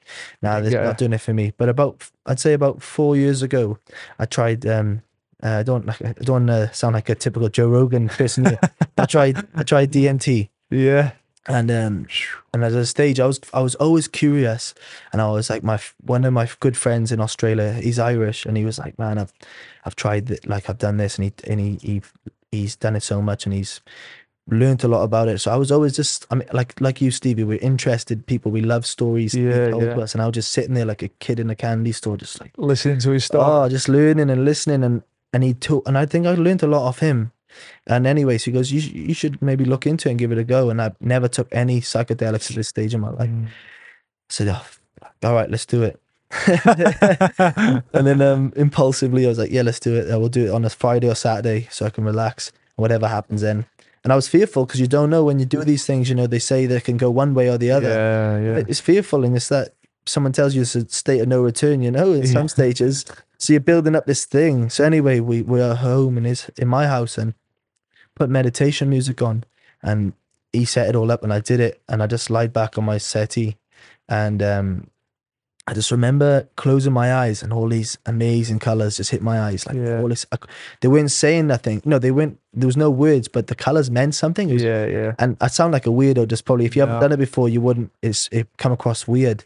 "Nah, this is Yeah. not doing it for me." But about, I'd say about four years ago, I tried. um uh, I don't like. I don't uh, sound like a typical Joe Rogan person. here. I tried. I tried DMT, Yeah. And um and at a stage, I was I was always curious, and I was like, my one of my good friends in Australia, he's Irish, and he was like, "Man, I've I've tried it. Like I've done this, and he and he, he he's done it so much, and he's." learned a lot about it. So I was always just, I mean, like like you, Stevie, we're interested people. We love stories Yeah, told yeah. us, and I was just sitting there like a kid in a candy store, just like Listening to his stuff. oh, just learning and listening, and and he took, and I think I learned a lot of him. And anyway, so he goes, you sh- you should maybe look into it and give it a go. And I never took any psychedelics at this stage in my life. Mm. I said, oh, all right, let's do it. and then um, impulsively, I was like, yeah, let's do it. I will do it on a Friday or Saturday so I can relax. Whatever happens then. And I was fearful because you don't know when you do these things, you know, they say they can go one way or the other. Yeah, yeah. It's fearful and it's that someone tells you it's a state of no return, you know, in Yeah. some stages. So you're building up this thing. So anyway, we, we are home in his in my house and put meditation music on and he set it all up and I did it and I just lied back on my settee and um I just remember closing my eyes and all these amazing colors just hit my eyes like Yeah. all this they weren't saying nothing no they weren't there was no words but the colors meant something was Yeah, yeah. and I sound like a weirdo. Just probably if you haven't done it before, you wouldn't. It's it come across weird.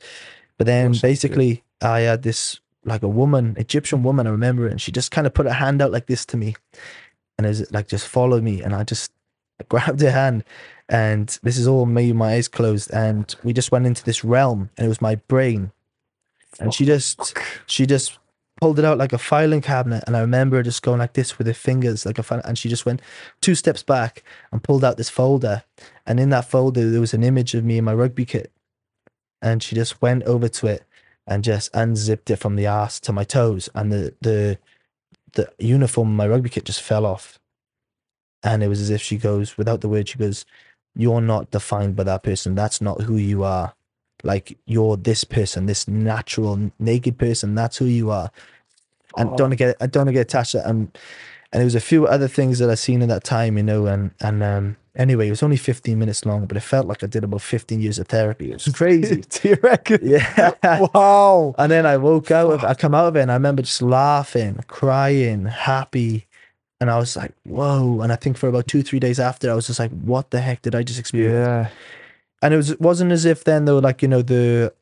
But then basically, I had this like a woman, Egyptian woman. I remember it, and she just kind of put her hand out like this to me, and is like just follow me, and I just grabbed her hand, and this is all me, my eyes closed, and we just went into this realm, and it was my brain, and she just she just pulled it out like a filing cabinet and i remember her just going like this with her fingers like a file, and she just went two steps back and pulled out this folder. And in that folder there was an image of me in my rugby kit. And she just went over to it and just unzipped it from the ass to my toes. And the the the uniform my rugby kit just fell off. And it was as if she goes without the word she goes you're not defined by that person. That's not who you are. Like you're this person this natural naked person. That's who you are. And Oh. don't get I don't get attached to that. And and there was a few other things that I seen in that time, you know, and and um Anyway, it was only 15 minutes long, but it felt like I did about 15 years of therapy. It was crazy. Do you reckon? yeah. Wow. And then I woke out of I come out of it and I remember just laughing, crying, happy. And I was like, whoa. And I think for about two, three days after, I was just like, what the heck did I just experience? Yeah. And it was it wasn't as if then though, like, you know, the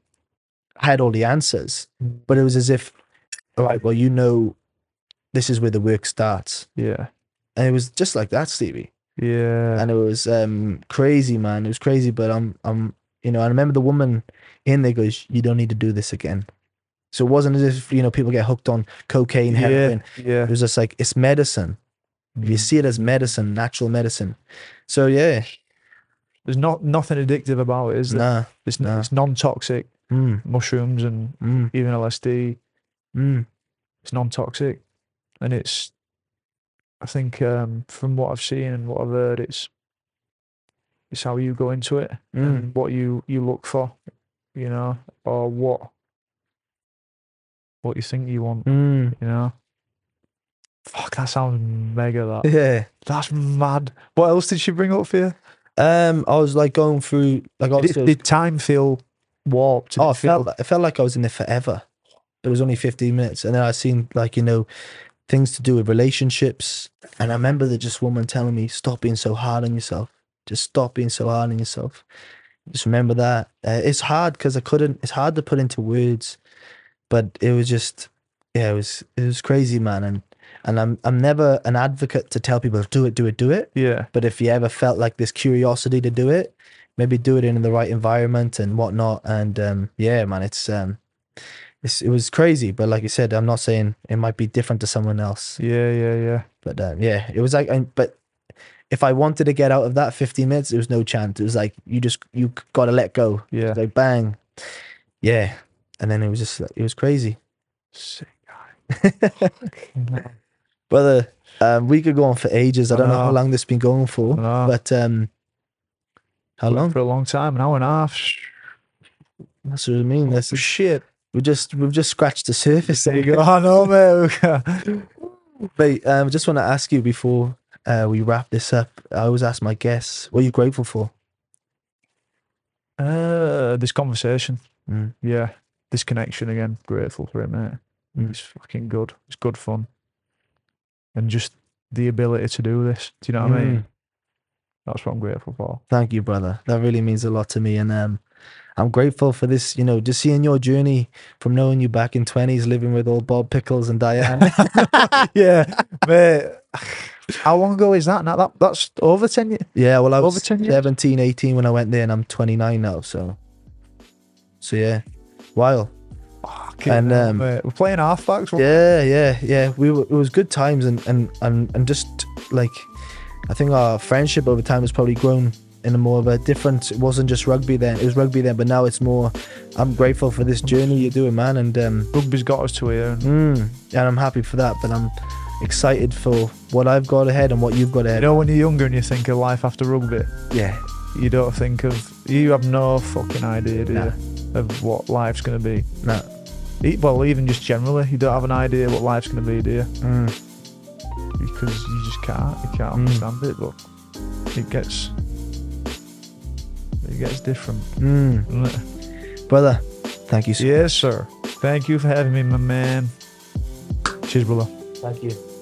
I had all the answers, but it was as if, all right, well, you know, this is where the work starts. Yeah. And it was just like that, Stevie. Yeah. and it was um crazy man it was crazy but i'm i'm you know i remember the woman in there goes you don't need to do this again so it wasn't as if you know people get hooked on cocaine heroin Yeah. it was just like it's medicine if you Mm. see it as medicine natural medicine so yeah There's not nothing addictive about it, is there? nah It's, nah. it's non-toxic. mm, Mushrooms and mm, even LSD. mm, It's non-toxic, and it's. I think um, from what I've seen and what I've heard, it's. It's how you go into it mm. and what you you look for, you know, or what. What you think you want, Mm. you know. Fuck, that sounds mega. That yeah that's mad. What else did she bring up for you? um i was like going through like Did, did time feel warped? Oh it it felt it felt like i was in there forever it was only 15 minutes and then i seen like you know things to do with relationships. And i remember the just woman telling me stop being so hard on yourself. Just stop being so hard on yourself. Just remember that. Uh, it's hard because i couldn't it's hard to put into words but it was just yeah it was it was crazy man. And and i'm i'm never an advocate to tell people do it do it do it. Yeah. but if you ever felt like this curiosity to do it, maybe do it in the right environment and whatnot. And um, yeah, man, it's um, it's, it was crazy. But like you said, I'm not saying it might be different to someone else. Yeah, yeah, yeah. But um, yeah, it was like, and, but if I wanted to get out of that 15 minutes, it was no chance. It was like you just you got to let go. Yeah. Like bang, yeah. And then it was just like, it was crazy. Sick guy. Brother, um, we could go on for ages. I I don't know how long this has been going for, I know. but um, how long? For a long time, an hour and a half. That's what I mean. That's Shit. We just we've just scratched the surface. There you go. I know, mate. But um, I just want to ask you before uh, we wrap this up. I always ask my guests, "What are you grateful for?" uh, this conversation. Mm. Yeah. This connection again. Grateful for it, mate. Mm. It's fucking good. It's good fun. And just the ability to do this. Do you know what I mean? Mm. That's what I'm grateful for. Thank you, brother. That really means a lot to me, and um, I'm grateful for this. You know, just seeing your journey from knowing you back in twenties, living with old Bob Pickles and Diane. yeah, mate. How long ago is that? Now that that's over ten years. yeah, well, I Over was 10 years? 17, 18 when I went there, and I'm 29 now. So, so yeah, while. And, um, we're playing halfbacks. Yeah, yeah, yeah. We were, it was good times, and and and and just like, I think our friendship over time has probably grown in a more of a different. It wasn't just rugby then; it was rugby then, but now it's more. I'm grateful for this journey you're doing, man, and um. Rugby's got us to here. And, mm, and I'm happy for that. But I'm excited for what I've got ahead and what you've got ahead. you know, when you're younger and you think of life after rugby, yeah, you don't think of. You have no fucking idea, do Nah. you, of what life's gonna be? no, E- Well, even just generally, you don't have an idea what life's gonna be, do you? mm, Because you just can't. You can't Mm. understand it, but it gets. It gets different. mm. brother, thank you so Yes, sir. Thank you for having me, my man. Cheers, brother. Thank you.